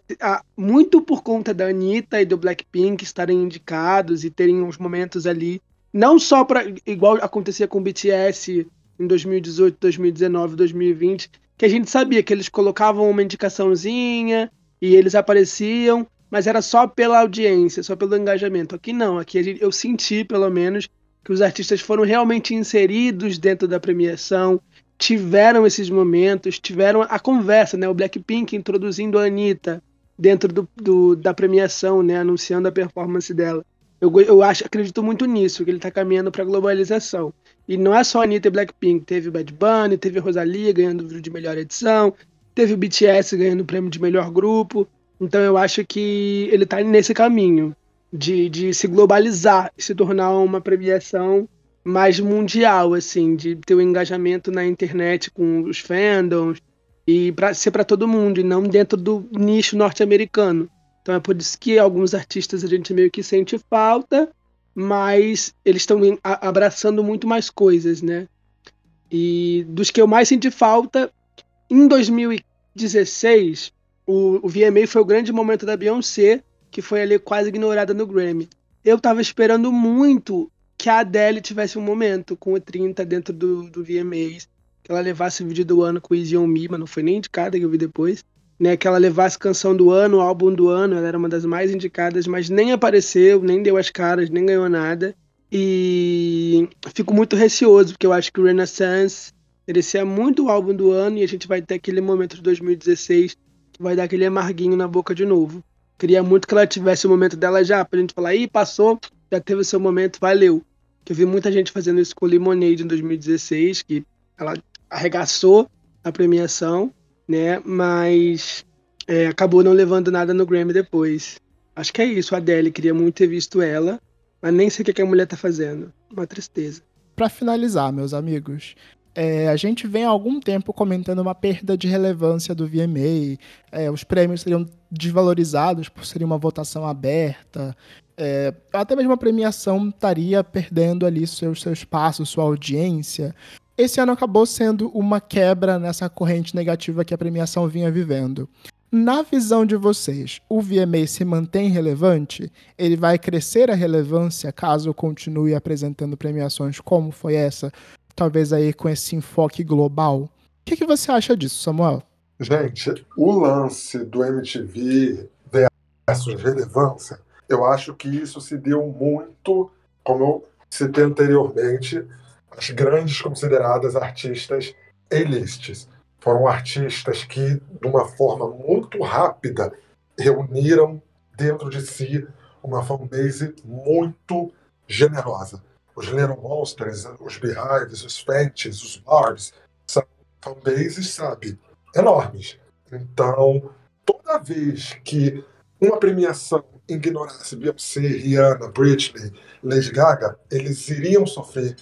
S5: Muito por conta da Anitta e do Blackpink estarem indicados e terem uns momentos ali, não só para igual acontecia com o BTS em 2018, 2019, 2020, que a gente sabia que eles colocavam uma indicaçãozinha e eles apareciam, mas era só pela audiência, só pelo engajamento. Aqui não, aqui eu senti pelo menos que os artistas foram realmente inseridos dentro da premiação, tiveram esses momentos, tiveram a conversa, né? O Blackpink introduzindo a Anitta dentro do, do da premiação, né? Anunciando a performance dela. Eu, eu acho, acredito muito nisso, que ele está caminhando para a globalização. E não é só Anitta e Blackpink, teve Bad Bunny, teve Rosalia ganhando o de melhor edição, teve o BTS ganhando o prêmio de melhor grupo. Então eu acho que ele está nesse caminho de, de se globalizar se tornar uma premiação mais mundial, assim, de ter o um engajamento na internet com os fandoms e para ser para todo mundo e não dentro do nicho norte-americano. Então é por isso que alguns artistas a gente meio que sente falta, mas eles estão abraçando muito mais coisas, né? E dos que eu mais senti falta, em 2016, o, o VMA foi o grande momento da Beyoncé, que foi ali quase ignorada no Grammy. Eu tava esperando muito que a Adele tivesse um momento com o 30 dentro do, do VMAs, que ela levasse o vídeo do ano com Easy On Me, mas não foi nem indicada que eu vi depois. Né, que ela levasse canção do ano, álbum do ano, ela era uma das mais indicadas, mas nem apareceu, nem deu as caras, nem ganhou nada. E fico muito receoso, porque eu acho que o Renaissance merecia muito o álbum do ano e a gente vai ter aquele momento de 2016 que vai dar aquele amarguinho na boca de novo. Queria muito que ela tivesse o momento dela já, pra gente falar, ih, passou, já teve o seu momento, valeu. Que eu vi muita gente fazendo isso com Lemonade em 2016, que ela arregaçou a premiação, né? Mas é, acabou não levando nada no Grammy depois. Acho que é isso, a Adele. Queria muito ter visto ela, mas nem sei o que a mulher tá fazendo. Uma tristeza.
S4: Para finalizar, meus amigos, é, a gente vem há algum tempo comentando uma perda de relevância do VMA, é, os prêmios seriam desvalorizados por ser uma votação aberta, é, até mesmo a premiação estaria perdendo ali seu, seu espaço, sua audiência. Esse ano acabou sendo uma quebra nessa corrente negativa que a premiação vinha vivendo. na visão de vocês, o VMA se mantém relevante? Ele vai crescer a relevância caso continue apresentando premiações como foi essa, talvez aí com esse enfoque global? O que, que você acha disso, Samuel?
S6: Gente, o lance do MTV versus relevância, eu acho que isso se deu muito, como eu citei anteriormente, as grandes consideradas artistas A-lists. Foram artistas que, de uma forma muito rápida, reuniram dentro de si uma fanbase muito generosa. Os Little Monsters, os Beehives, os Fenties, os Barbs, são fanbases, sabe, enormes. Então, toda vez que uma premiação ignorasse Beyoncé, Rihanna, Britney, Lady Gaga, eles iriam sofrer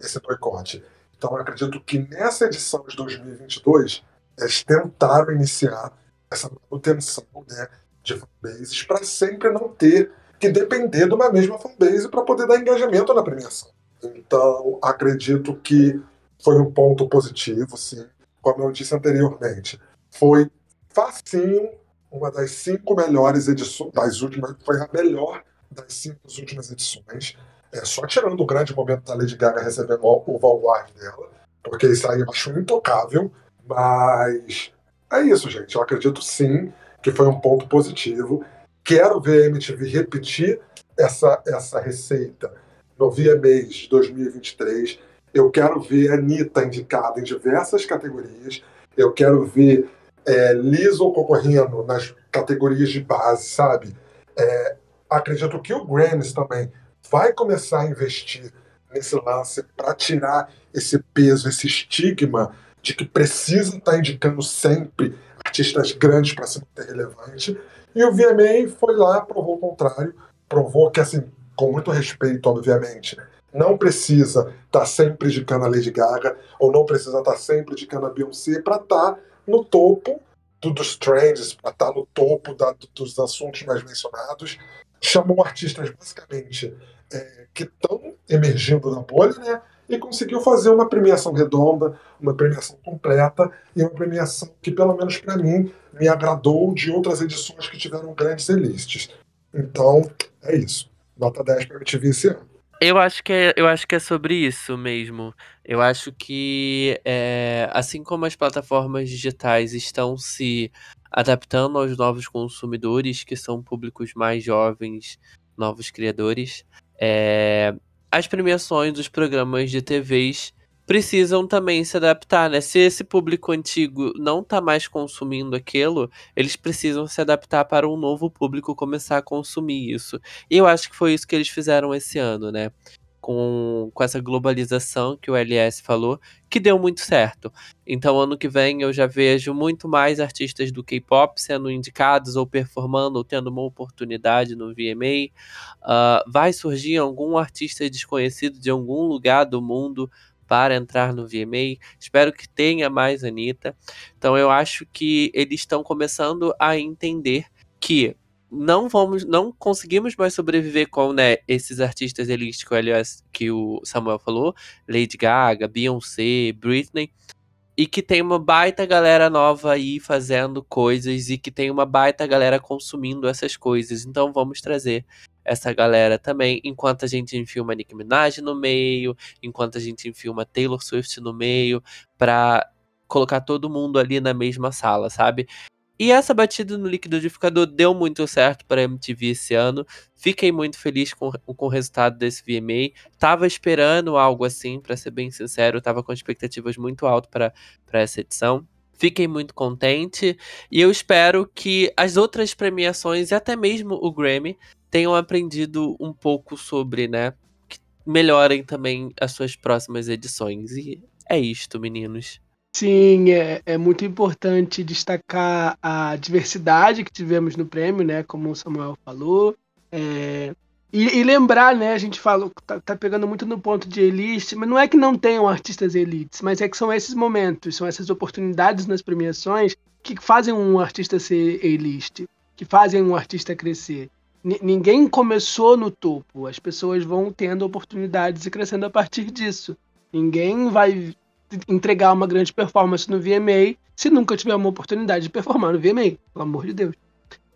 S6: esse boicote. Então, eu acredito que nessa edição de 2022, eles tentaram iniciar essa manutenção né, de fanbases para sempre não ter que depender de uma mesma fanbase para poder dar engajamento na premiação. Então, acredito que foi um ponto positivo, sim como eu disse anteriormente, foi facinho uma das cinco melhores edições, das últimas, foi a melhor das cinco últimas edições. É, só tirando o grande momento da Lady Gaga recebendo o Vanguard dela, porque isso aí eu acho intocável, mas é isso, gente. Eu acredito sim que foi um ponto positivo. Quero ver a MTV repetir essa, essa receita no VMAs de 2023. Eu quero ver a Anitta indicada em diversas categorias. Eu quero ver é, Lizzo concorrendo nas categorias de base, sabe? É, acredito que o Grammys também vai começar a investir nesse lance para tirar esse peso, esse estigma de que precisa estar tá indicando sempre artistas grandes para se manter relevante. E o VMA foi lá, provou o contrário, provou que, assim, com muito respeito, obviamente, não precisa estar tá sempre indicando a Lady Gaga ou não precisa estar tá sempre indicando a Beyoncé para estar tá no topo do, dos trends, para estar no topo da, dos assuntos mais mencionados. Chamou artistas basicamente é, que estão emergindo da bolha, né? E conseguiu fazer uma premiação redonda, uma premiação completa e uma premiação que, pelo menos para mim, me agradou de outras edições que tiveram grandes elites. Então, é isso. Nota 10 para MTV esse ano.
S3: Eu acho que é, eu acho que é sobre isso mesmo. Eu acho que, é, assim como as plataformas digitais estão se adaptando aos novos consumidores, que são públicos mais jovens, novos criadores, é, as premiações dos programas de TVs precisam também se adaptar, né? Se esse público antigo não tá mais consumindo aquilo, eles precisam se adaptar para um novo público começar a consumir isso. E eu acho que foi isso que eles fizeram esse ano, né? Com, com essa globalização que o LS falou, que deu muito certo. Então, ano que vem eu já vejo muito mais artistas do K-pop sendo indicados ou performando ou tendo uma oportunidade no VMA. Uh, ah, vai surgir algum artista desconhecido de algum lugar do mundo para entrar no VMA. Espero que tenha mais Anitta. Então eu acho que eles estão começando a entender que não vamos, não conseguimos mais sobreviver com né, esses artistas elites que o Samuel falou, Lady Gaga, Beyoncé, Britney, e que tem uma baita galera nova aí fazendo coisas e que tem uma baita galera consumindo essas coisas. Então vamos trazer essa galera também, enquanto a gente enfia uma Nicki Minaj no meio, enquanto a gente enfia uma Taylor Swift no meio, pra colocar todo mundo ali na mesma sala, sabe? E essa batida no liquidificador deu muito certo para MTV esse ano. Fiquei muito feliz com, com o resultado desse VMA. Tava esperando algo assim, para ser bem sincero, tava com expectativas muito altas para essa edição. Fiquei muito contente e eu espero que as outras premiações e até mesmo o Grammy tenham aprendido um pouco sobre, né? Que melhorem também as suas próximas edições. E é isto, meninos.
S5: Sim, é, é muito importante destacar a diversidade que tivemos no prêmio, né? Como o Samuel falou. É, e, e, lembrar, né? A gente falou, tá, tá, pegando muito no ponto de elite, mas não é que não tenham artistas elites, mas é que são esses momentos, são essas oportunidades nas premiações que fazem um artista ser elite, que fazem um artista crescer ninguém começou no topo. As pessoas vão tendo oportunidades e crescendo a partir disso. Ninguém vai entregar uma grande performance no VMA se nunca tiver uma oportunidade de performar no VMA, pelo amor de Deus.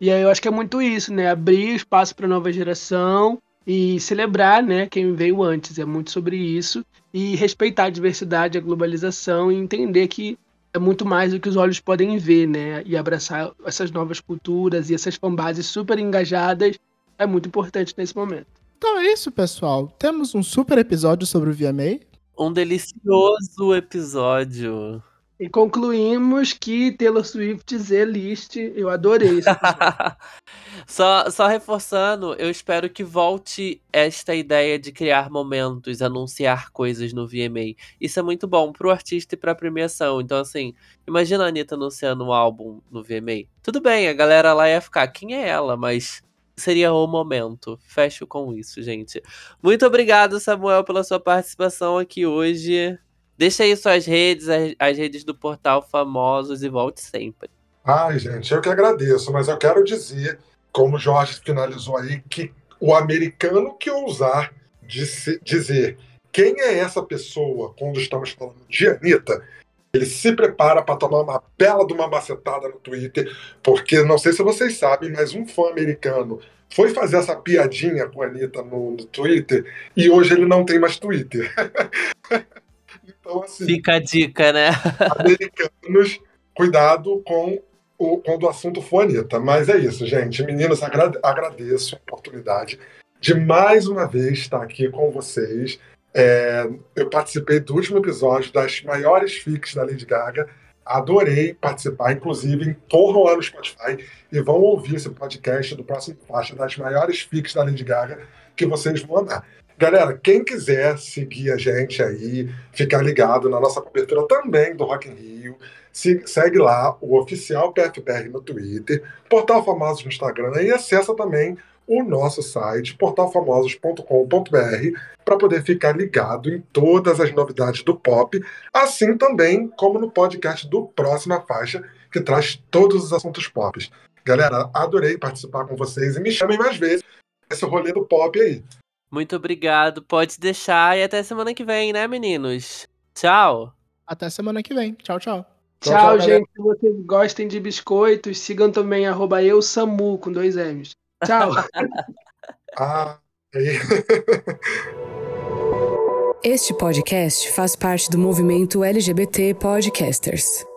S5: E aí eu acho que é muito isso, né? Abrir espaço para nova geração e celebrar, né, quem veio antes. É muito sobre isso e respeitar a diversidade, a globalização e entender que é muito mais do que os olhos podem ver, né? E abraçar essas novas culturas e essas fanbases super engajadas é muito importante nesse momento.
S4: Então é isso, pessoal. Temos um super episódio sobre o VMA.
S3: Um delicioso episódio.
S5: E concluímos que Taylor Swift Z-List, eu adorei isso.
S3: só, só reforçando, eu espero que volte esta ideia de criar momentos, anunciar coisas no VMA. Isso é muito bom pro artista e pra premiação. Então, assim, imagina a Anitta anunciando um álbum no VMA. Tudo bem, a galera lá ia ficar, quem é ela? Mas seria o momento. Fecho com isso, gente. Muito obrigado, Samuel, pela sua participação aqui hoje. Deixa aí suas redes, as, redes do portal Famosos e volte sempre.
S6: Ai, gente, eu que agradeço, mas eu quero dizer, como o Jorge finalizou aí, que o americano que ousar dizer quem é essa pessoa quando estamos falando de Anitta, ele se prepara para tomar uma bela de uma macetada no Twitter, porque não sei se vocês sabem, mas um fã americano foi fazer essa piadinha com a Anitta no, no Twitter e hoje ele não tem mais Twitter.
S3: Então, assim. Fica a dica, né?
S6: americanos, cuidado com o, quando o assunto for Anitta. Mas é isso, gente. Meninos, agrade, agradeço a oportunidade de mais uma vez estar aqui com vocês. É, eu participei do último episódio das maiores fics da Lady Gaga. Adorei participar, inclusive, corram lá no Spotify e vão ouvir esse podcast do próximo faixa das maiores fics da Lady Gaga que vocês vão amar. Galera, quem quiser seguir a gente aí, ficar ligado na nossa cobertura também do Rock in Rio, se, segue lá o oficial PFBR no Twitter, Portal Famosos no Instagram e acessa também o nosso site, portalfamosos.com.br, para poder ficar ligado em todas as novidades do pop, assim também como no podcast do Próxima Faixa, que traz todos os assuntos pop. Galera, adorei participar com vocês e me chamem mais vezes esse rolê do pop aí.
S3: Muito obrigado. Pode deixar e até semana que vem, né, meninos? Tchau.
S4: Até semana que vem. Tchau, tchau.
S5: Tchau, tchau gente. Se vocês gostem de biscoitos, sigam também arroba eu, Samu, com dois M's. Tchau.
S6: ah,
S7: este podcast faz parte do movimento LGBT Podcasters.